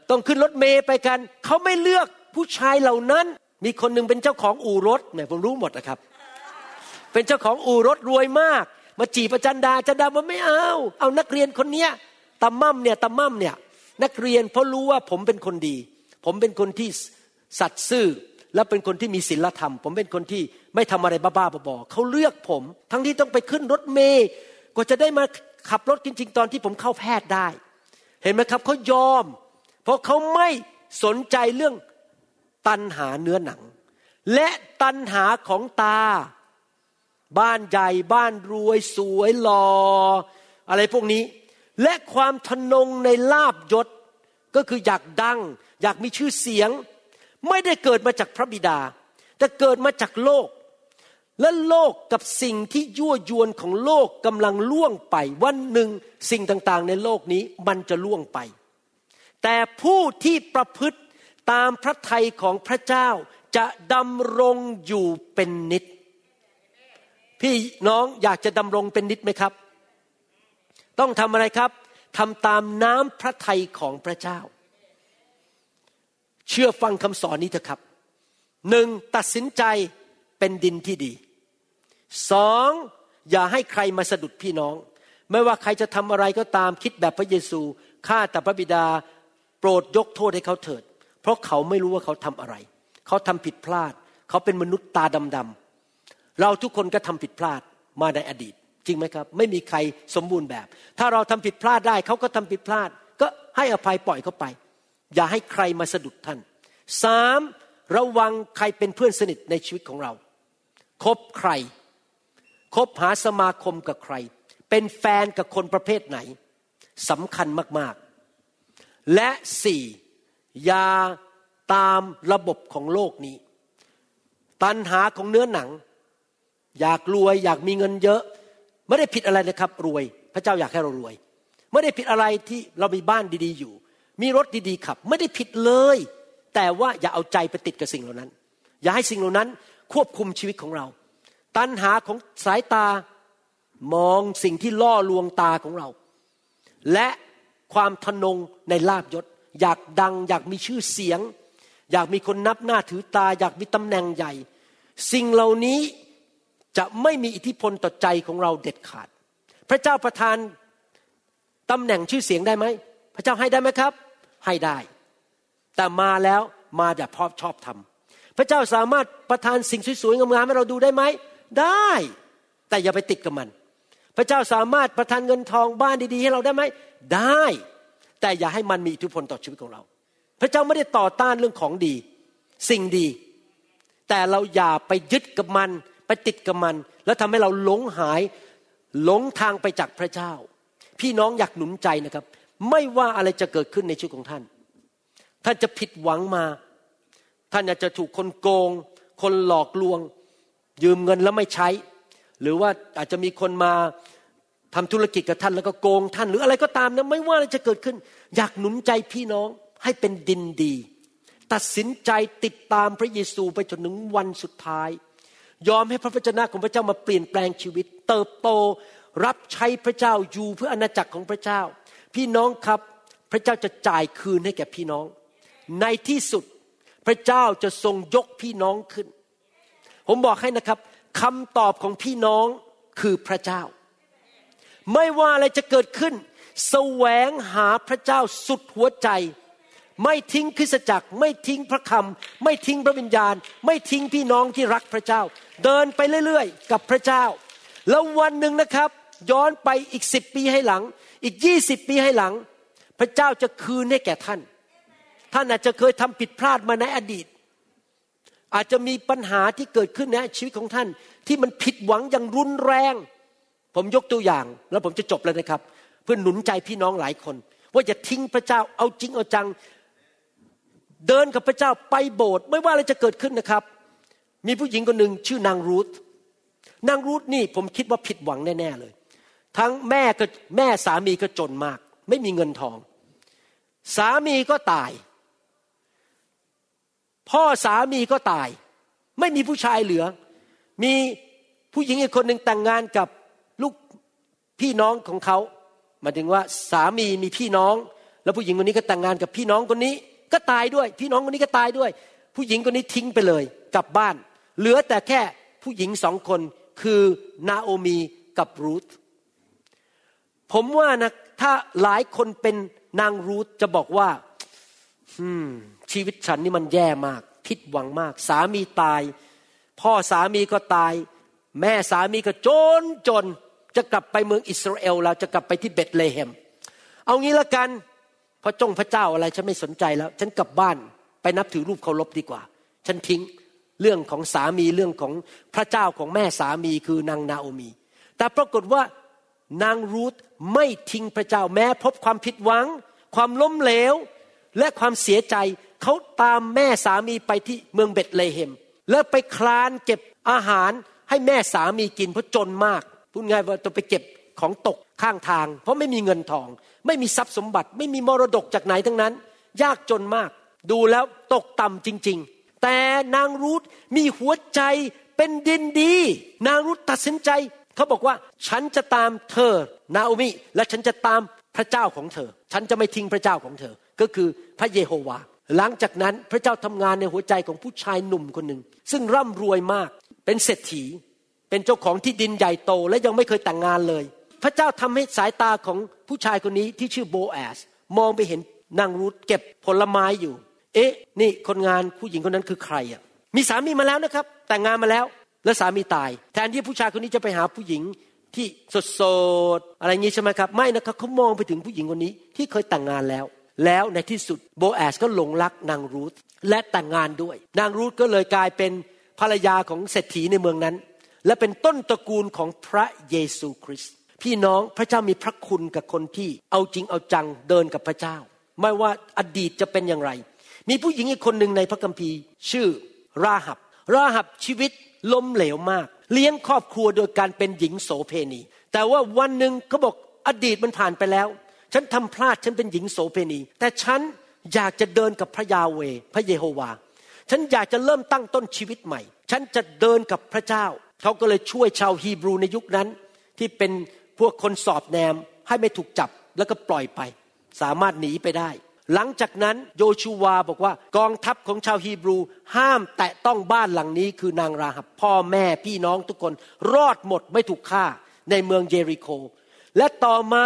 ต้องขึ้นรถเมย์ไปกัน เขาไม่เลือกผู้ชายเหล่านั้น มีคนหนึ่งเป็นเจ้าของอู่รถแหมผมรู้หมดนะครับ เป็นเจ้าของอู่รถรวยมาก มาจีบอาจารย์ดาอาจารย์ดาบอกไม่เอา เอานักเรียนคนเนี้ยตามั่มเนี่ยตามั่มเนี่ย นักเรียนเพราะรู้ว่าผมเป็นคนดี ผมเป็นคนที่สัตย์ซื่อ และเป็นคนที่มีศีลธรรม ผมเป็นคนที่ไม่ทำอะไรบ้าๆบอๆเขาเลือกผม ทั้งที่ต้องไปขึ้นรถเมย์กว่าจะได้มาขับรถจริง ๆ ตอนที่ผมเข้าแพทย์ได้ เห็นไหมครับเขายอม เพราะเขาไม่สนใจเรื่องตันหาเนื้อหนัง และตันหาของตา บ้านใหญ่บ้านรวยสวยหลอ่ออะไรพวกนี้ และความทนงในลาบยศก็คืออยากดัง อยากมีชื่อเสียง ไม่ได้เกิดมาจากพระบิดา แต่เกิดมาจากโลก และโลกกับสิ่งที่ยั่วยวนของโลกกำลังล่วงไป วันหนึ่งสิ่งต่างๆ ในโลกนี้มันจะล่วงไป แต่ผู้ที่ประพฤติตามพระทัยของพระเจ้าจะดำรงอยู่เป็นนิจพี่น้องอยากจะดำรงเป็นนิจไหมครับ ต้องทำอะไรครับทำตามน้ำพระทัยของพระเจ้า เชื่อฟังคำสอนนี้เถอะครับหนึ่งตัดสินใจเป็นดินที่ดีสองอย่าให้ใครมาสะดุดพี่น้อง ไม่ว่าใครจะทำอะไรก็ตามคิดแบบพระเยซูข้าแต่พระบิดาโปรดยกโทษให้เขาเถิด เพราะเขาไม่รู้ว่าเขาทำอะไร เขาทำผิดพลาด เขาเป็นมนุษย์ตาดำๆเราทุกคนก็ทำผิดพลาดมาในอดีต จริงไหมครับ ไม่มีใครสมบูรณ์แบบ ถ้าเราทำผิดพลาดได้เขาก็ทำผิดพลาด ก็ให้อภัยปล่อยเขาไป อย่าให้ใครมาสะดุดท่านสามระวังใครเป็นเพื่อนสนิทในชีวิตของเรา คบใคร คบหาสมาคมกับใคร เป็นแฟนกับคนประเภทไหนสำคัญมากๆ และสี่อย่าตามระบบของโลกนี้ ตัณหาของเนื้อหนัง อยากรวยอยากมีเงินเยอะ ไม่ได้ผิดอะไรนะครับ รวย พระเจ้าอยากให้เรารวย ไม่ได้ผิดอะไรที่เรามีบ้านดีๆอยู่ มีรถดีๆขับ ไม่ได้ผิดเลย แต่ว่าอย่าเอาใจไปติดกับสิ่งเหล่านั้น อย่าให้สิ่งเหล่านั้นควบคุมชีวิตของเรา ตัณหาของสายตามองสิ่งที่ล่อลวงตาของเรา และความทนงในลาบยศ อยากดัง อยากมีชื่อเสียง อยากมีคนนับหน้าถือตา อยากมีตำแหน่งใหญ่ สิ่งเหล่านี้ จะไม่มีอิทธิพลต่อใจของเราเด็ดขาด พระเจ้าประทานตำแหน่งชื่อเสียงได้ไหม พระเจ้าให้ได้ไหมครับ ให้ได้ แต่มาแล้วมาแบบพอบชอบทำพระเจ้าสามารถประทานสิ่งสวยๆงามๆให้เราดูได้ไหม ได้ แต่อย่าไปติดกับมัน พระเจ้าสามารถประทานเงินทองบ้านดีๆ ให้เราได้ไหม ได้ แต่อย่าให้มันมีอิทธิพลต่อชีวิตของเรา พระเจ้าไม่ได้ต่อต้านเรื่องของดี สิ่งดี แต่เราอย่าไปยึดกับมัน ไปติดกับมัน แล้วทำให้เราหลงหายหลงทางไปจากพระเจ้า พี่น้องอยากหนุนใจนะครับ ไม่ว่าอะไรจะเกิดขึ้นในชีวิตของท่าน ท่านจะผิดหวังมา ท่านอาจจะถูกคนโกง คนหลอกลวง ยืมเงินแล้วไม่ใช้ หรือว่าอาจจะมีคนมาทำธุรกิจกับท่านแล้วก็โกงท่าน หรืออะไรก็ตามนะไม่ว่าอะไรจะเกิดขึ้น อยากหนุนใจพี่น้องให้เป็นดินดี ตัดสินใจติดตามพระเยซูไปจนถึงวันสุดท้าย ยอมให้พระวจนะของพระเจ้ามาเปลี่ยนแปลงชีวิต เติบโตรับใช้พระเจ้าอยู่เพื่ออาณาจักรของพระเจ้า พี่น้องครับพระเจ้าจะจ่ายคืนให้แก่พี่น้อง ในที่สุดพระเจ้าจะทรงยกพี่น้องขึ้น ผมบอกให้นะครับคำตอบของพี่น้องคือพระเจ้า ไม่ว่าอะไรจะเกิดขึ้น แสวงหาพระเจ้าสุดหัวใจ ไม่ทิ้งคริสตจักร ไม่ทิ้งพระคำไม่ทิ้งพระวิญญาณ ไม่ทิ้งพี่น้องที่รักพระเจ้า เดินไปเรื่อยๆ กับพระเจ้า แล้ววันหนึ่งนะครับ ย้อนไปอีกสิบปีให้หลัง อีกยี่สิบปีให้หลัง พระเจ้าจะคืนให้แก่ท่าน ท่านอาจจะเคยทำผิดพลาดมาในอดีต อาจจะมีปัญหาที่เกิดขึ้นในชีวิตของท่าน ที่มันผิดหวังอย่างรุนแรง ผมยกตัวอย่าง แล้วผมจะจบแล้วนะครับ เพื่อหนุนใจพี่น้องหลายคนว่าอย่าทิ้งพระเจ้าเอาจริงเอาจัง เดินกับพระเจ้าไปโบสถ์ไม่ว่าอะไรจะเกิดขึ้นนะครับ มีผู้หญิงคนหนึ่งชื่อนางรูธนางรูธนี่ผมคิดว่าผิดหวังแน่ๆเลย ทั้งแม่ก็แม่สามีก็จนมาก ไม่มีเงินทอง สามีก็ตาย พ่อสามีก็ตาย ไม่มีผู้ชายเหลือ มีผู้หญิงอีกคนหนึ่งแต่งงานกับลูกพี่น้องของเขาหมายถึงว่าสามีมีพี่น้อง แล้วผู้หญิงคนนี้ก็แต่งงานกับพี่น้องคนนี้ ก็ตายด้วย พี่น้องคนนี้ก็ตายด้วย ผู้หญิงคนนี้ทิ้งไปเลย กลับบ้าน เหลือแต่แค่ผู้หญิงสองคนคือนาโอมีกับรูธผมว่านะถ้าหลายคนเป็นนางรูธจะบอกว่าชีวิตฉันนี่มันแย่มาก ผิดหวังมาก สามีตาย พ่อสามีก็ตาย แม่สามีก็จนจน จะกลับไปเมืองอิสราเอลแล้วจะกลับไปที่เบตเลเฮม เอางี้ละกัน พระจงพระเจ้าอะไรฉันไม่สนใจแล้ว ฉันกลับบ้านไปนับถือรูปเคารพดีกว่า ฉันทิ้งเรื่องของสามีเรื่องของพระเจ้าของแม่สามีคือนางนาโอมี แต่ปรากฏว่านางรูธไม่ทิ้งพระเจ้าแม้พบความผิดหวัง ความล้มเหลว และความเสียใจเขาตามแม่สามีไปที่เมืองเบตเลเฮม แล้วไปคลานเก็บอาหารให้แม่สามีกินเพราะจนมากพูดง่ายว่าต้องไปเก็บ ของตกข้างทาง เพราะไม่มีเงินทอง ไม่มีทรัพย์สมบัติ ไม่มีมรดกจากไหนทั้งนั้น ยากจนมาก ดูแล้วตกต่ำจริง ๆ แต่นางรูธมีหัวใจเป็นดินดี นางรูธตัดสินใจ เขาบอกว่าฉันจะตามเธอนาโอมิ และฉันจะตามพระเจ้าของเธอ ฉันจะไม่ทิ้งพระเจ้าของเธอ ก็คือพระเยโฮวา หลังจากนั้นพระเจ้าทำงานในหัวใจของผู้ชายหนุ่มคนหนึ่ง ซึ่งร่ำรวยมาก เป็นเศรษฐี เป็นเจ้าของที่ดินใหญ่โตและยังไม่เคยแต่งงานเลย พระเจ้าทำให้สายตาของผู้ชายคนนี้ที่ชื่อโบแอสมองไปเห็นนางรูธเก็บผลไม้อยู่ เอ๊ะ นี่คนงานผู้หญิงคนนั้นคือใครอะ มีสามีมาแล้วนะครับ แต่งงานมาแล้วแล้วสามีตาย แทนที่ผู้ชายคนนี้จะไปหาผู้หญิงที่สดๆอะไรงี้ใช่ไหมครับ ไม่นะครับเขามองไปถึงผู้หญิงคนนี้ที่เคยแต่งงานแล้ว แล้วในที่สุดโบแอสก็หลงรักนางรูธและแต่งงานด้วย นางรูธก็เลยกลายเป็นภรรยาของเศรษฐีในเมืองนั้น และเป็นต้นตระกูลของพระเยซูคริสต์ พี่น้องพระเจ้ามีพระคุณกับคนที่เอาจริงเอาจังเดินกับพระเจ้า ไม่ว่าอดีตจะเป็นอย่างไร มีผู้หญิงอีกคนหนึ่งในพระคัมภีร์ ชื่อราหับ ราหับชีวิตล้มเหลวมาก เลี้ยงครอบครัวโดยการเป็นหญิงโสเพณี แต่ว่าวันหนึ่งเขาบอกอดีตมันผ่านไปแล้ว ฉันทำพลาดฉันเป็นหญิงโสเพณี แต่ฉันอยากจะเดินกับพระยาเว พระเยโฮวา ฉันอยากจะเริ่มตั้งต้นชีวิตใหม่ ฉันจะเดินกับพระเจ้า เขาก็เลยช่วยชาวฮีบรูในยุคนั้นที่เป็น พวกคนสอบแนมให้ไม่ถูกจับแล้วก็ปล่อยไป สามารถหนีไปได้ หลังจากนั้นโยชูวาบอกว่ากองทัพของชาวฮีบรู ห้ามแตะต้องบ้านหลังนี้คือนางราหับพ่อแม่พี่น้องทุกคนรอดหมดไม่ถูกฆ่าในเมืองเยริโค และต่อมา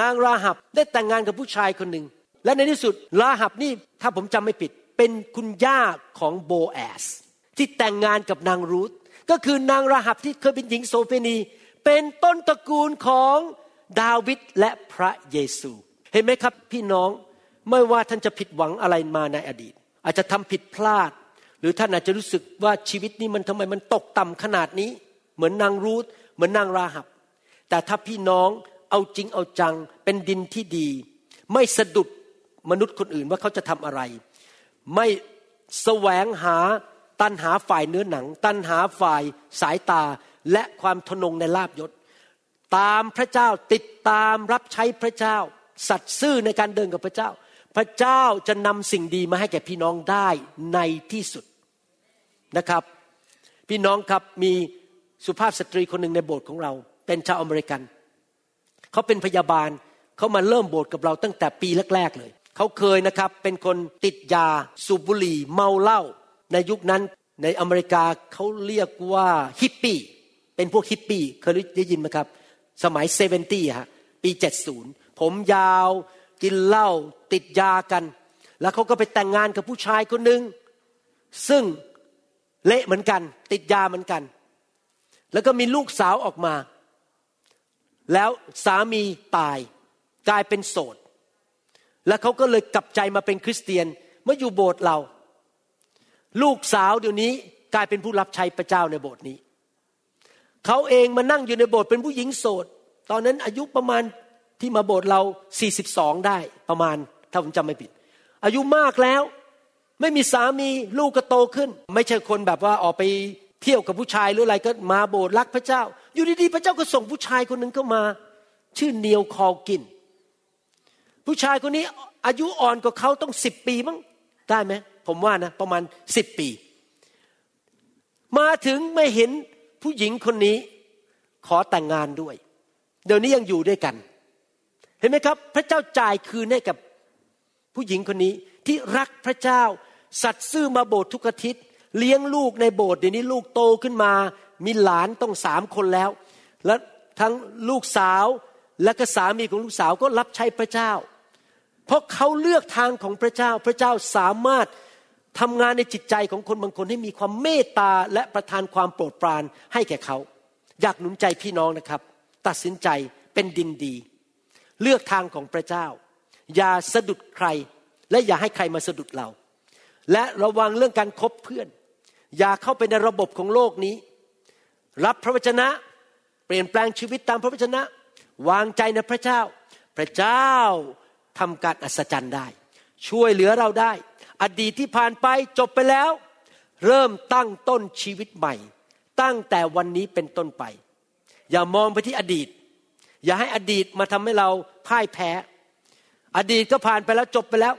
นางราหับได้แต่งงานกับผู้ชายคนหนึ่ง และในที่สุดราหับนี่ถ้าผมจำไม่ผิด เป็นคุณย่าของโบแอส ที่แต่งงานกับนางรูธก็คือนางราหับที่เคยเป็นหญิงโสเภณี เป็นต้นตระกูลของดาวิดและพระเยซู เห็นไหมครับพี่น้องไม่ว่าท่านจะผิดหวังอะไรมาในอดีต อาจจะทำผิดพลาด หรือท่านอาจจะรู้สึกว่าชีวิตนี้มันทำไมมันตกต่ำขนาดนี้ เหมือนนางรูธเหมือนนางราหับ แต่ถ้าพี่น้องเอาจริงเอาจังเป็นดินที่ดี ไม่สะดุดมนุษย์คนอื่นว่าเขาจะทำอะไร ไม่แสวงหาตันหาฝ่ายเนื้อหนัง ตันหาฝ่ายสายตา และความทนงในลาบยศ ตามพระเจ้าติดตามรับใช้พระเจ้า สัตย์ซื่อในการเดินกับพระเจ้า พระเจ้าจะนำสิ่งดีมาให้แก่พี่น้องได้ในที่สุดนะครับ พี่น้องครับมีสุภาพสตรีคนหนึ่งในโบสถ์ของเรา เป็นชาวอเมริกัน เขาเป็นพยาบาลเขามาเริ่มโบสถ์กับเราตั้งแต่ปีแรกๆเลยเขาเคยนะครับเป็นคนติดยาสูบบุหรี่เมาเหล้าในยุคนั้นในอเมริกาเขาเรียกว่าฮิปปี้ เป็นพวกฮิปปี้เคยได้ยินไหมครับ สมัย seventy ฮะปีเจ็ดศูนย์ผมยาวกินเหล้าติดยากัน แล้วเขาก็ไปแต่งงานกับผู้ชายคนหนึ่งซึ่งเละเหมือนกัน ติดยาเหมือนกัน แล้วก็มีลูกสาวออกมา แล้วสามีตายกลายเป็นโสด แล้วเขาก็เลยกลับใจมาเป็นคริสเตียนเมื่ออยู่โบสถ์เรา ลูกสาวเดี๋ยวนี้กลายเป็นผู้รับใช้พระเจ้าในโบสถ์นี้ เขาเองมานั่งอยู่ในโบสถ์เป็นผู้หญิงโสด ตอนนั้นอายุประมาณที่มาโบสถ์เรา 42 ได้ประมาณถ้าผมจำไม่ผิด อายุมากแล้ว ไม่มีสามีลูกก็โตขึ้น ไม่ใช่คนแบบว่าออกไปเที่ยวกับผู้ชายหรืออะไรก็มาโบสถ์รักพระเจ้า อยู่ดีๆพระเจ้าก็ส่งผู้ชายคนหนึ่งเข้ามา ชื่อเนียวคอลกิน ผู้ชายคนนี้อายุอ่อนกว่าเขาต้องสิบปีมั้งได้ไหมผมว่านะ ประมาณสิบปี มาถึงไม่เห็น ผู้หญิงคนนี้ขอแต่งงานด้วย เดี๋ยวนี้ยังอยู่ด้วยกัน เห็นไหมครับ พระเจ้าจ่ายคืนให้กับผู้หญิงคนนี้ที่รักพระเจ้า สัตย์ซื่อมาโบสถ์ทุกอาทิตย์ เลี้ยงลูกในโบสถ์เดี๋ยวนี้ลูกโตขึ้นมา มีหลานต้องสามคนแล้ว และทั้งลูกสาวและก็สามีของลูกสาวก็รับใช้พระเจ้า เพราะเขาเลือกทางของพระเจ้า พระเจ้าสามารถ ทำงานในจิตใจของคนบางคนให้มีความเมตตาและประทานความโปรดปรานให้แก่เขา อยากหนุนใจพี่น้องนะครับ ตัดสินใจเป็นดินดี เลือกทางของพระเจ้า อย่าสะดุดใคร และอย่าให้ใครมาสะดุดเรา และระวังเรื่องการคบเพื่อน อย่าเข้าไปในระบบของโลกนี้ รับพระวจนะ เปลี่ยนแปลงชีวิตตามพระวจนะ วางใจในพระเจ้า พระเจ้าทำการอัศจรรย์ได้ ช่วยเหลือเราได้ อดีตที่ผ่านไปจบไปแล้ว เริ่มตั้งต้นชีวิตใหม่ ตั้งแต่วันนี้เป็นต้นไป อย่ามองไปที่อดีต อย่าให้อดีตมาทำให้เราพ่ายแพ้ อดีตก็ผ่านไปแล้วจบไปแล้ว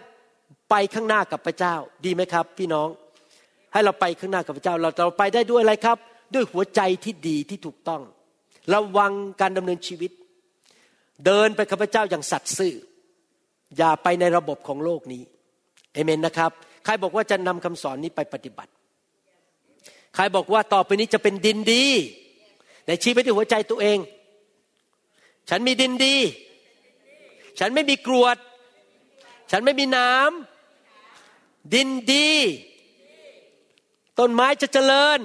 ไปข้างหน้ากับพระเจ้า ดีไหมครับ พี่น้อง ให้เราไปข้างหน้ากับพระเจ้า เราเราไปได้ด้วยอะไรครับ ด้วยหัวใจที่ดีที่ถูกต้อง ระวังการดำเนินชีวิต เดินไปกับพระเจ้าอย่างสัตย์ซื่ออย่าไปในระบบของโลกนี้ เอเมนนะครับ ใครบอกว่าจะนำคำสอนนี้ไปปฏิบัติ ใครบอกว่าต่อไปนี้จะเป็นดินดี ในชีวิตที่หัวใจตัวเอง ฉันมีดินดี ฉันไม่มีกรวด ฉันไม่มีน้ำดินดี ต้นไม้จะเจริญ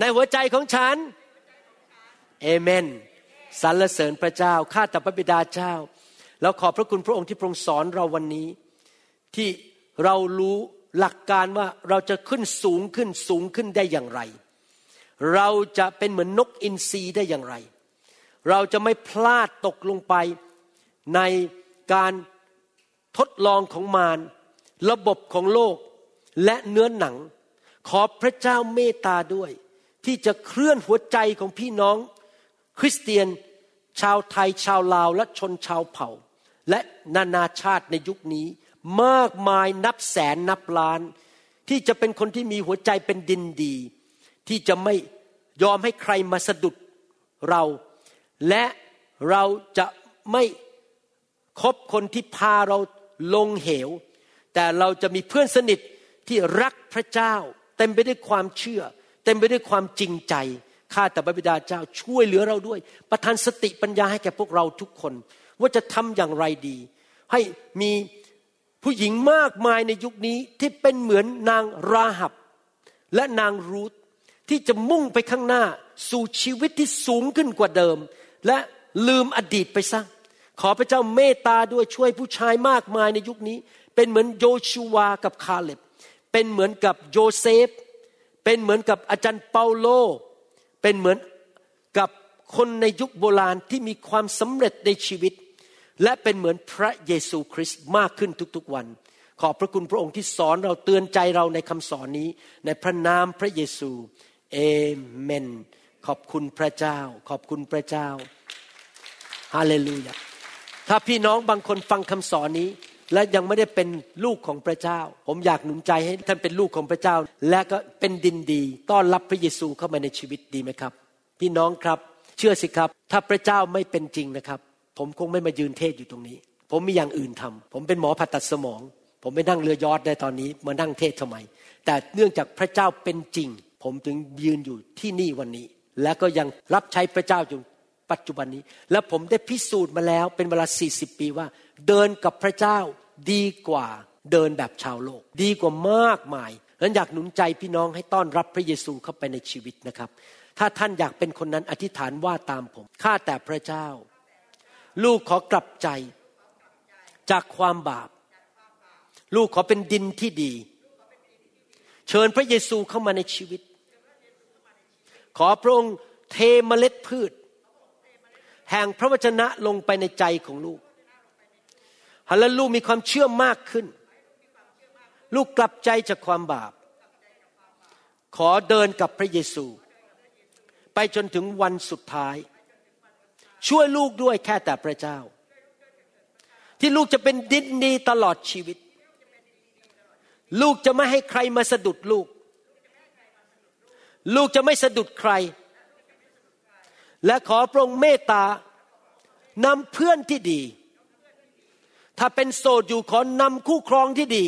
ในหัวใจของฉัน เอเมนสรรเสริญพระเจ้า ข้าแต่พระบิดาเจ้าแล้วขอบพระคุณพระองค์ที่พรงสอนเราวันนี้ ที่เรารู้หลักการว่าเราจะขึ้นสูงขึ้นสูงขึ้นได้อย่างไร เราจะเป็นเหมือนนกอินทรีได้อย่างไร เราจะไม่พลาดตกลงไปในการทดลองของมารระบบของโลกและเนื้อหนัง ขอพระเจ้าเมตตาด้วยทที่จะเคลื่อนหัวใจของพี่น้อง คริสเตียน ชาวไทยชาวลาวและชนชาวเผ่า และนานาชาติในยุคนี้ มากมายนับแสนนับล้าน ที่จะเป็นคนที่มีหัวใจเป็นดินดี ที่จะไม่ยอมให้ใครมาสะดุดเรา และเราจะไม่คบคนที่พาเราลงเหว แต่เราจะมีเพื่อนสนิทที่รักพระเจ้า เต็มไปด้วยความเชื่อ เต็มไปด้วยความจริงใจข้าแต่พระบิดาเจ้าช่วยเหลือเราด้วย ประทานสติปัญญาให้แก่พวกเราทุกคน ว่าจะทำอย่างไรดี ให้มี ผู้หญิงมากมายในยุคนี้ที่เป็นเหมือนนางราหับ และนางรูธที่จะมุ่งไปข้างหน้าสู่ชีวิตที่สูงขึ้นกว่าเดิม และลืมอดีตไปซะขอพระเจ้าเมตตาด้วยช่วยผู้ชายมากมายในยุคนี้ เป็นเหมือนโยชูวากับคาเล็บ เป็นเหมือนกับโยเซฟ เป็นเหมือนกับอาจารย์เปาโล เป็นเหมือนกับคนในยุคโบราณที่มีความสำเร็จในชีวิต และเป็นเหมือนพระเยซูคริสต์มากขึ้นทุกๆวัน ขอบพระคุณพระองค์ที่สอนเราเตือนใจเราในคำสอนนี้ ในพระนามพระเยซูเอเมน ขอบคุณพระเจ้า ขอบคุณพระเจ้าฮาเลลูยาถ้าพี่น้องบางคนฟังคำสอนนี้และยังไม่ได้เป็นลูกของพระเจ้า ผมอยากหนุนใจให้ท่านเป็นลูกของพระเจ้า และก็เป็นดินดี ต้อนรับพระเยซูเข้ามาในชีวิตดีไหมครับ พี่น้องครับ เชื่อสิครับ ถ้าพระเจ้าไม่เป็นจริงนะครับ ผมคงไม่มายืนเทศอยู่ตรงนี้ ผมมีอย่างอื่นทำผมเป็นหมอผ่าตัดสมอง ผมไม่นั่งเรือยอดได้ตอนนี้ มานั่งเทศทำไม แต่เนื่องจากพระเจ้าเป็นจริง ผมถึงยืนอยู่ที่นี่วันนี้ และก็ยังรับใช้พระเจ้าอยู่ปัจจุบันนี้ และผมได้พิสูจน์มาแล้วเป็นเวลา 40 ปีว่า เดินกับพระเจ้าดีกว่าเดินแบบชาวโลก ดีกว่ามากมายนั้นอยากหนุนใจพี่น้องให้ต้อนรับพระเยซูเข้าไปในชีวิตนะครับ ถ้าท่านอยากเป็นคนนั้นอธิษฐานว่าตามผมข้าแต่พระเจ้า ลูกขอกลับใจ จากความบาป ลูกขอเป็นดินที่ดี เชิญพระเยซูเข้ามาในชีวิต ขอพระองค์เทเมล็ดพืช แห่งพระวจนะลงไปในใจของลูกฮัลลูกมีความเชื่อมากขึ้น ลูกกลับใจจากความบาป ขอเดินกับพระเยซู ไปจนถึงวันสุดท้าย ช่วยลูกด้วยแค่แต่พระเจ้า ที่ลูกจะเป็นดินดีตลอดชีวิต ลูกจะไม่ให้ใครมาสะดุดลูก ลูกจะไม่สะดุดใคร และขอพระองค์เมตตานำเพื่อนที่ดี ถ้าเป็นโสดอยู่ขอนำคู่ครองที่ดี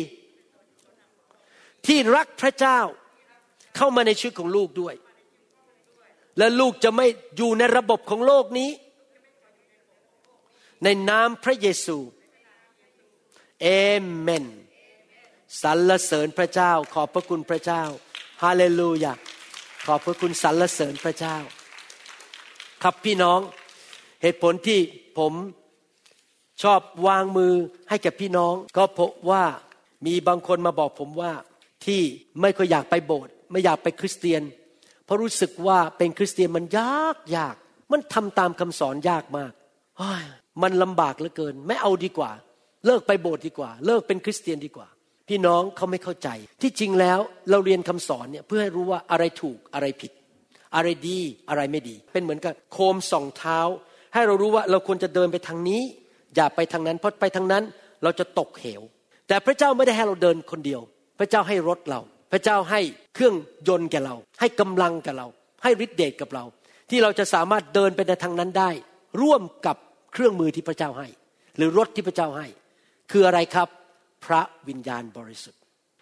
ที่รักพระเจ้าเข้ามาในชีวิตของลูกด้วย และลูกจะไม่อยู่ในระบบของโลกนี้ ในนามพระเยซูเอเมนสรรเสริญพระเจ้า ขอบพระคุณพระเจ้าฮาเลลูยาขอบพระคุณสรรเสริญพระเจ้า ครับพี่น้องเหตุผลที่ผมชอบวางมือให้แก่พี่น้อง ก็พบว่ามีบางคนมาบอกผมว่าที่ไม่ค่อยอยากไปโบสถ์ไม่อยากไปคริสเตียน เพราะรู้สึกว่าเป็นคริสเตียนมันยากยาก มันทำตามคำสอนยากมาก มันลำบากเหลือเกิน ไม่เอาดีกว่า เลิกไปโบสถ์ดีกว่า เลิกเป็นคริสเตียนดีกว่า พี่น้องเขาไม่เข้าใจ ที่จริงแล้วเราเรียนคำสอนเนี่ยเพื่อให้รู้ว่าอะไรถูกอะไรผิด อะไรดีอะไรไม่ดี เป็นเหมือนกับโคมส่องเท้า ให้เรารู้ว่าเราควรจะเดินไปทางนี้ อย่าไปทางนั้นเพราะไปทางนั้นเราจะตกเหว แต่พระเจ้าไม่ได้ให้เราเดินคนเดียว พระเจ้าให้รถเรา พระเจ้าให้เครื่องยนต์แก่เรา ให้กำลังแก่เรา ให้ฤทธิเดชกับเรา ที่เราจะสามารถเดินไปในทางนั้นได้ ร่วมกับ เครื่องมือที่พระเจ้าให้ หรือรถที่พระเจ้าให้ คืออะไรครับ พระวิญญาณบริสุทธิ์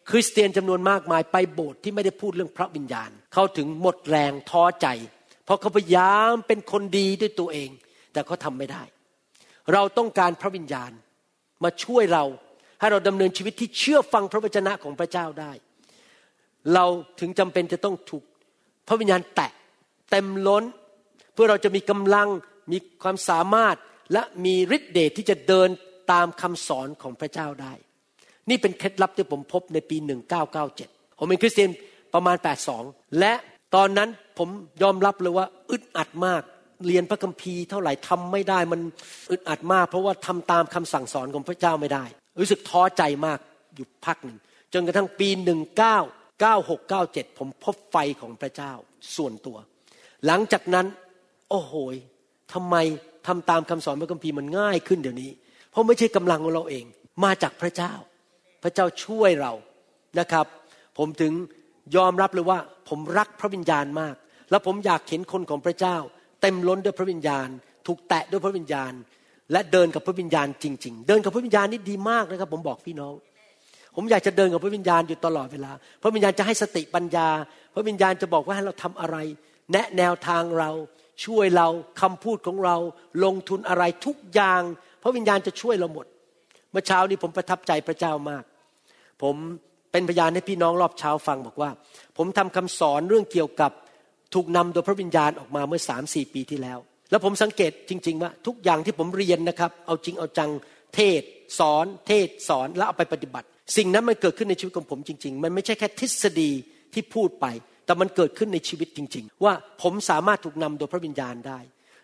คริสเตียนจำนวนมากมายไปโบสถ์ที่ไม่ได้พูดเรื่องพระวิญญาณ เขาถึงหมดแรงท้อใจ เพราะเขาพยายามเป็นคนดีด้วยตัวเอง แต่เขาทาไม่ได้ เราต้องการพระวิญญาณมาช่วยเราให้เราดำเนินชีวิตที่เชื่อฟังพระวจนะของพระเจ้าได้ เราถึงจำเป็นจะต้องถูกพระวิญญาณแตะเต็มล้น เพื่อเราจะมีกำลังมีความสามารถ และมีฤทธิเดชที่จะเดินตามคำสอนของพระเจ้าได้ นี่เป็นเคล็ดลับที่ผมพบในปี 1997 ผมเป็นคริสเตียนประมาณ 82 และตอนนั้นผมยอมรับเลยว่าอึดอัดมากเรียนพระคัมภีร์เท่าไหร่ทำไม่ได้มันอึดอัดมาก เพราะว่าทำตามคำสั่งสอนของพระเจ้าไม่ได้ รู้สึกท้อใจมากอยู่พักหนึ่ง จนกระทั่งปีหนึ่งเก้า9697 ผมพบไฟของพระเจ้าส่วนตัว หลังจากนั้น โอ้โหทำไม ทำตามคำสอนพระคัมภีร์มันง่ายขึ้นเดี๋ยวนี้ เพราะไม่ใช่กำลังของเราเอง มาจากพระเจ้า พระเจ้าช่วยเรานะครับ ผมถึงยอมรับเลยว่า ผมรักพระวิญญาณมาก แล้วผมอยากเห็นคนของพระเจ้า เต็มล้นด้วยพระวิญญาณ ถูกแตะด้วยพระวิญญาณ และเดินกับพระวิญญาณจริง ๆ เดินกับพระวิญญาณนี่ดีมากนะครับ ผมบอกพี่น้องผมอยากจะเดินกับพระวิญญาณอยู่ตลอดเวลา พระวิญญาณจะให้สติปัญญา พระวิญญาณจะบอกว่าให้เราทำอะไร แนะแนวทางเรา ช่วยเราคำพูดของเราลงทุนอะไรทุกอย่าง พระวิญญาณจะช่วยเราหมด เมื่อเช้านี้ผมประทับใจพระเจ้ามาก ผมเป็นพยานให้พี่น้องรอบเช้าฟังบอกว่า ผมทำคำสอนเรื่องเกี่ยวกับถูกนำโดยพระวิญญาณออกมาเมื่อสามสี่ปีที่แล้ว แล้วผมสังเกตจริง ๆ ว่าทุกอย่างที่ผมเรียนนะครับเอาจริงเอาจังเทศ สอน เทศสอนแล้วเอาไปปฏิบัติ สิ่งนั้นมันเกิดขึ้นในชีวิตของผมจริง ๆ มันไม่ใช่แค่ทฤษฎีที่พูดไป แต่มันเกิดขึ้นในชีวิตจริง ๆ ว่าผมสามารถถูกนำโดยพระวิญญาณได้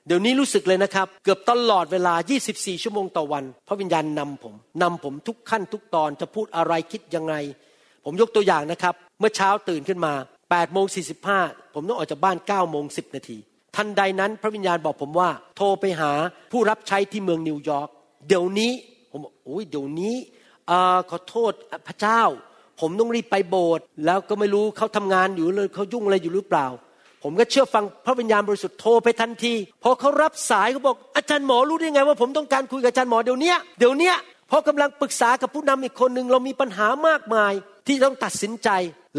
เดี๋ยวนี้รู้สึกเลยนะครับ เกือบตลอดเวลา 24 ชั่วโมงต่อวัน พระวิญญาณนำผมนำผมทุกขั้นทุกตอนจะพูดอะไรคิดยังไง ผมยกตัวอย่างนะครับ เมื่อเช้าตื่นขึ้นมา8โมง45 ผมต้องออกจากบ้าน9โมง10 นาที ทันใดนั้นพระวิญญาณบอกผมว่า โทรไปหาผู้รับใช้ที่เมืองนิวยอร์กเดี๋ยวนี้ผมบอกโอ้ยเดี๋ยวนี้ขอโทษพระเจ้า ผมต้องรีบไปโบสถ์แล้วก็ไม่รู้เขาทำงานอยู่เลยเขายุ่งอะไรอยู่หรือเปล่า ผมก็เชื่อฟังพระวิญญาณบริสุทธิ์โทรไปทันทีพอเขารับสายเขาบอกอาจารย์หมอรู้ได้ไงว่าผมต้องการคุยกับอาจารย์หมอเดี๋ยวนี้เดี๋ยวนี้เพราะกำลังปรึกษากับผู้นำอีกคนหนึ่งเรามีปัญหามากมายที่ต้องตัดสินใจ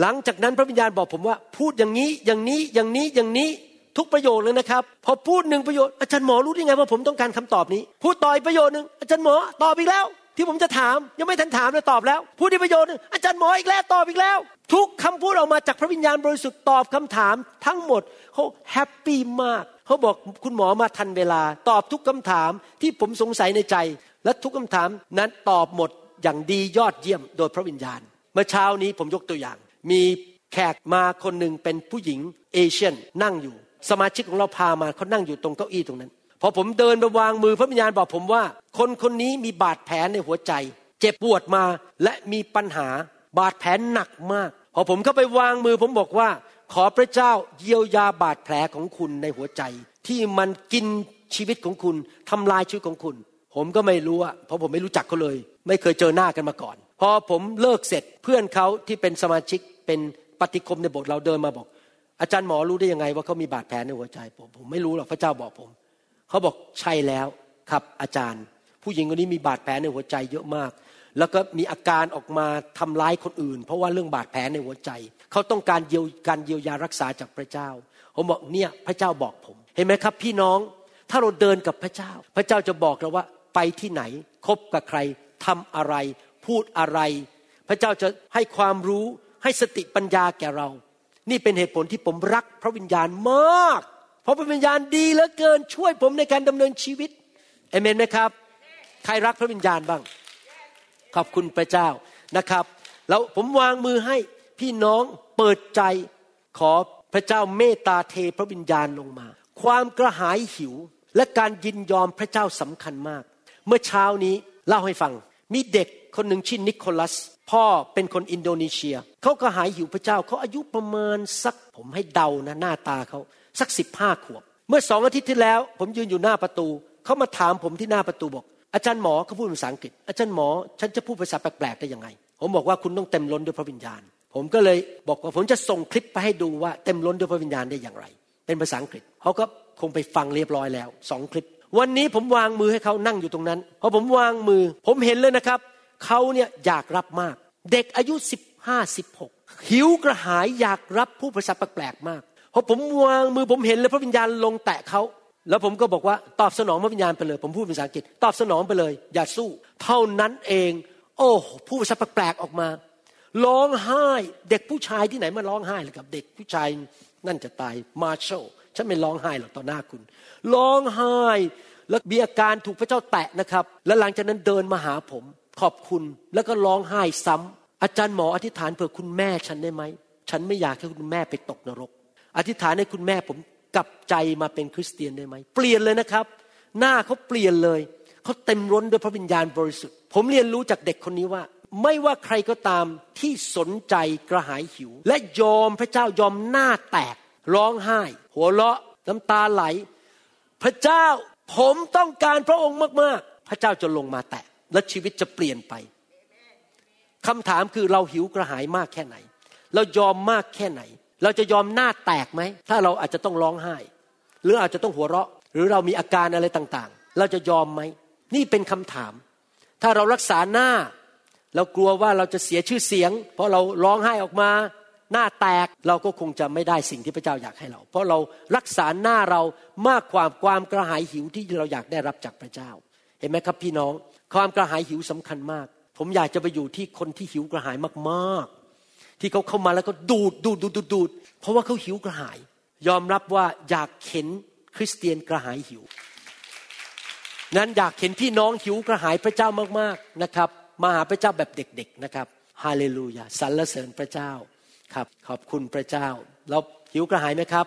หลังจากนั้นพระวิญญาณบอกผมว่า พูดอย่างนี้อย่างนี้อย่างนี้อย่างนี้ทุกประโยคเลยนะครับ พอพูดหนึ่งประโยชน์อาจารย์หมอรู้ได้ไงว่าผมต้องการคำตอบนี้ พูดต่อยประโยชน์หนึ่งอาจารย์หมอตอบอีกแล้ว ที่ผมจะถามยังไม่ทันถามเลยตอบแล้วพูดที่ประโยชน์อาจารย์หมออีกแล้วตอบอีกแล้ว ทุกคำพูดออกมาจากพระวิญญาณบริสุทธิ์ตอบคำถามทั้งหมดเขาแฮปปี้มากเขาบอกคุณหมอมาทันเวลา ตอบทุกคำถามที่ผมสงสัยในใจ และทุกคำถามนั้นตอบหมดอย่างดียอดเยี่ยมโดยพระวิญญาณ เมื่อเช้านี้ผมยกตัวอย่าง มีแขกมาคนหนึ่งเป็นผู้หญิงเอเชียนนั่งอยู่ สมาชิกของเราพามาเขานั่งอยู่ตรงเก้าอี้ตรงนั้น พอผมเดินไปวางมือพระวิญญาณบอกผมว่า คนคนนี้มีบาดแผลในหัวใจ เจ็บปวดมาและมีปัญหาบาดแผลหนักมาก พอผมเข้าไปวางมือผมบอกว่า ขอพระเจ้าเยียวยาบาดแผลของคุณในหัวใจ ที่มันกินชีวิตของคุณทำลายชีวิตของคุณ ผมก็ไม่รู้อะเพราะผมไม่รู้จักเขาเลย ไม่เคยเจอหน้ากันมาก่อน พอผมเลิกเสร็จเพื่อนเขาที่เป็นสมาชิกเป็นปฏิคมในโบสถ์เราเดินมาบอก อาจารย์หมอรู้ได้ยังไงว่าเขามีบาดแผลในหัวใจผมผมไม่รู้หรอกพระเจ้าบอกผม เขาบอกใช่แล้วครับอาจารย์ ผู้หญิงคนนี้มีบาดแผลในหัวใจเยอะมาก แล้วก็มีอาการออกมาทำร้ายคนอื่น เพราะว่าเรื่องบาดแผลในหัวใจ เขาต้องการเยียวการเยียวยารักษาจากพระเจ้าผมบอกเนี่ยพระเจ้าบอกผม เห็นไหมครับ พี่น้องถ้าเราเดินกับพระเจ้า พระเจ้าจะบอกเราว่าไปที่ไหนคบกับใครทำอะไร พูดอะไร พระเจ้าจะให้ความรู้ให้สติปัญญาแก่เรา นี่เป็นเหตุผลที่ผมรักพระวิญญาณมาก เพราะพระวิญญาณดีเหลือเกินช่วยผมในการดำเนินชีวิตเอเมนไหมครับ ใครรักพระวิญญาณบ้าง ขอบคุณพระเจ้านะครับ แล้วผมวางมือให้พี่น้องเปิดใจขอพระเจ้าเมตตาเทพระวิญญาณลงมา ความกระหายหิวและการยินยอมพระเจ้าสำคัญมาก เมื่อเช้านี้เล่าให้ฟัง มีเด็กคนหนึ่งชื่อนิโคลัส พ่อเป็นคนอินโดนีเซีย เขาก็หายหิวพระเจ้าเขาอายุประมาณสักผมให้เดานะหน้าตาเขา สักสิบห้าขวบ เมื่อสองอาทิตย์ที่แล้ว ผมยืนอยู่หน้าประตู เขามาถามผมที่หน้าประตูบอก อาจารย์หมอเขาพูดภาษาอังกฤษ อาจารย์หมอ ฉันจะพูดภาษาแปลกๆได้ยังไง ผมบอกว่าคุณต้องเต็มล้นด้วยพระวิญญาณ ผมก็เลยบอกว่าผมจะส่งคลิปไปให้ดูว่าเต็มล้นด้วยพระวิญญาณได้อย่างไร เป็นภาษาอังกฤษเขาก็คงไปฟังเรียบร้อยแล้วสองคลิป วันนี้ผมวางมือให้เขานั่งอยู่ตรงนั้นพอผมวางมือ ผมเห็นเลยนะครับเขาเนี่ยอยากรับมาก เด็กอายุสิบห้าสิบหกหิวกระหายอยากรับผู้ภาษาแปลกๆมาก พอผมวางมือผมเห็นเลยพระวิญญาณลงแตะเขาแล้วผมก็บอกว่าตอบสนองพระวิญญาณไปเลย ผมพูดภาษาอังกฤษตอบสนองไปเลย อย่าสู้ เท่านั้นเอง โอ้ผู้ภาษาแปลกออกมาร้องไห้ เด็กผู้ชายที่ไหนมาร้องไห้เลยกับ เด็กผู้ชายนั่นจะตายมาร์ชลฉันไม่ร้องไห้หรอกต่อหน้าคุณร้องไห้ แล้วมีอาการถูกพระเจ้าแตะนะครับ แล้วหลังจากนั้นเดินมาหาผม ขอบคุณแล้วก็ร้องไห้ซ้ำอาจารย์หมออธิษฐานเผื่อคุณแม่ฉันได้ไหมฉันไม่อยากให้คุณแม่ไปตกนรก อธิษฐานให้คุณแม่ผมกลับใจมาเป็นคริสเตียนได้ไหมเปลี่ยนเลยนะครับ หน้าเขาเปลี่ยนเลยเขาเต็มร้นด้วยพระวิญญาณบริสุทธิ์ ผมเรียนรู้จากเด็กคนนี้ว่า ไม่ว่าใครก็ตามที่สนใจกระหายหิว และยอมพระเจ้ายอมหน้าแตก ร้องไห้ หัวเราะน้ำตาไหล พระเจ้าผมต้องการพระองค์มากๆ พระเจ้าจะลงมาแตะและชีวิตจะเปลี่ยนไปคำถามคือเราหิวกระหายมากแค่ไหน เรายอมมากแค่ไหน เราจะยอมหน้าแตกไหม ถ้าเราอาจจะต้องร้องไห้ หรืออาจจะต้องหัวเราะ หรือเรามีอาการอะไรต่างๆ เราจะยอมไหม นี่เป็นคำถาม ถ้าเรารักษาหน้า เรากลัวว่าเราจะเสียชื่อเสียง เพราะเราร้องไห้ออกมา หน้าแตกเราก็คงจะไม่ได้สิ่งที่พระเจ้าอยากให้เรา เพราะเรารักษาหน้าเรามากกว่าความกระหายหิวที่เราอยากได้รับจากพระเจ้า เห็นไหมครับพี่น้อง ความกระหายหิวสำคัญมาก ผมอยากจะไปอยู่ที่คนที่หิวกระหายมากๆ ที่เขาเข้ามาแล้วก็ดูดดูดดูดดูดเพราะว่าเขาหิวกระหาย ยอมรับว่าอยากเห็นคริสเตียนกระหายหิว นั้นอยากเห็นพี่น้องหิวกระหายพระเจ้ามากๆนะครับ มาหาพระเจ้าแบบเด็กๆนะครับฮาเลลูยาสรรเสริญพระเจ้าครับ ขอบคุณพระเจ้า เราหิวกระหายไหมครับ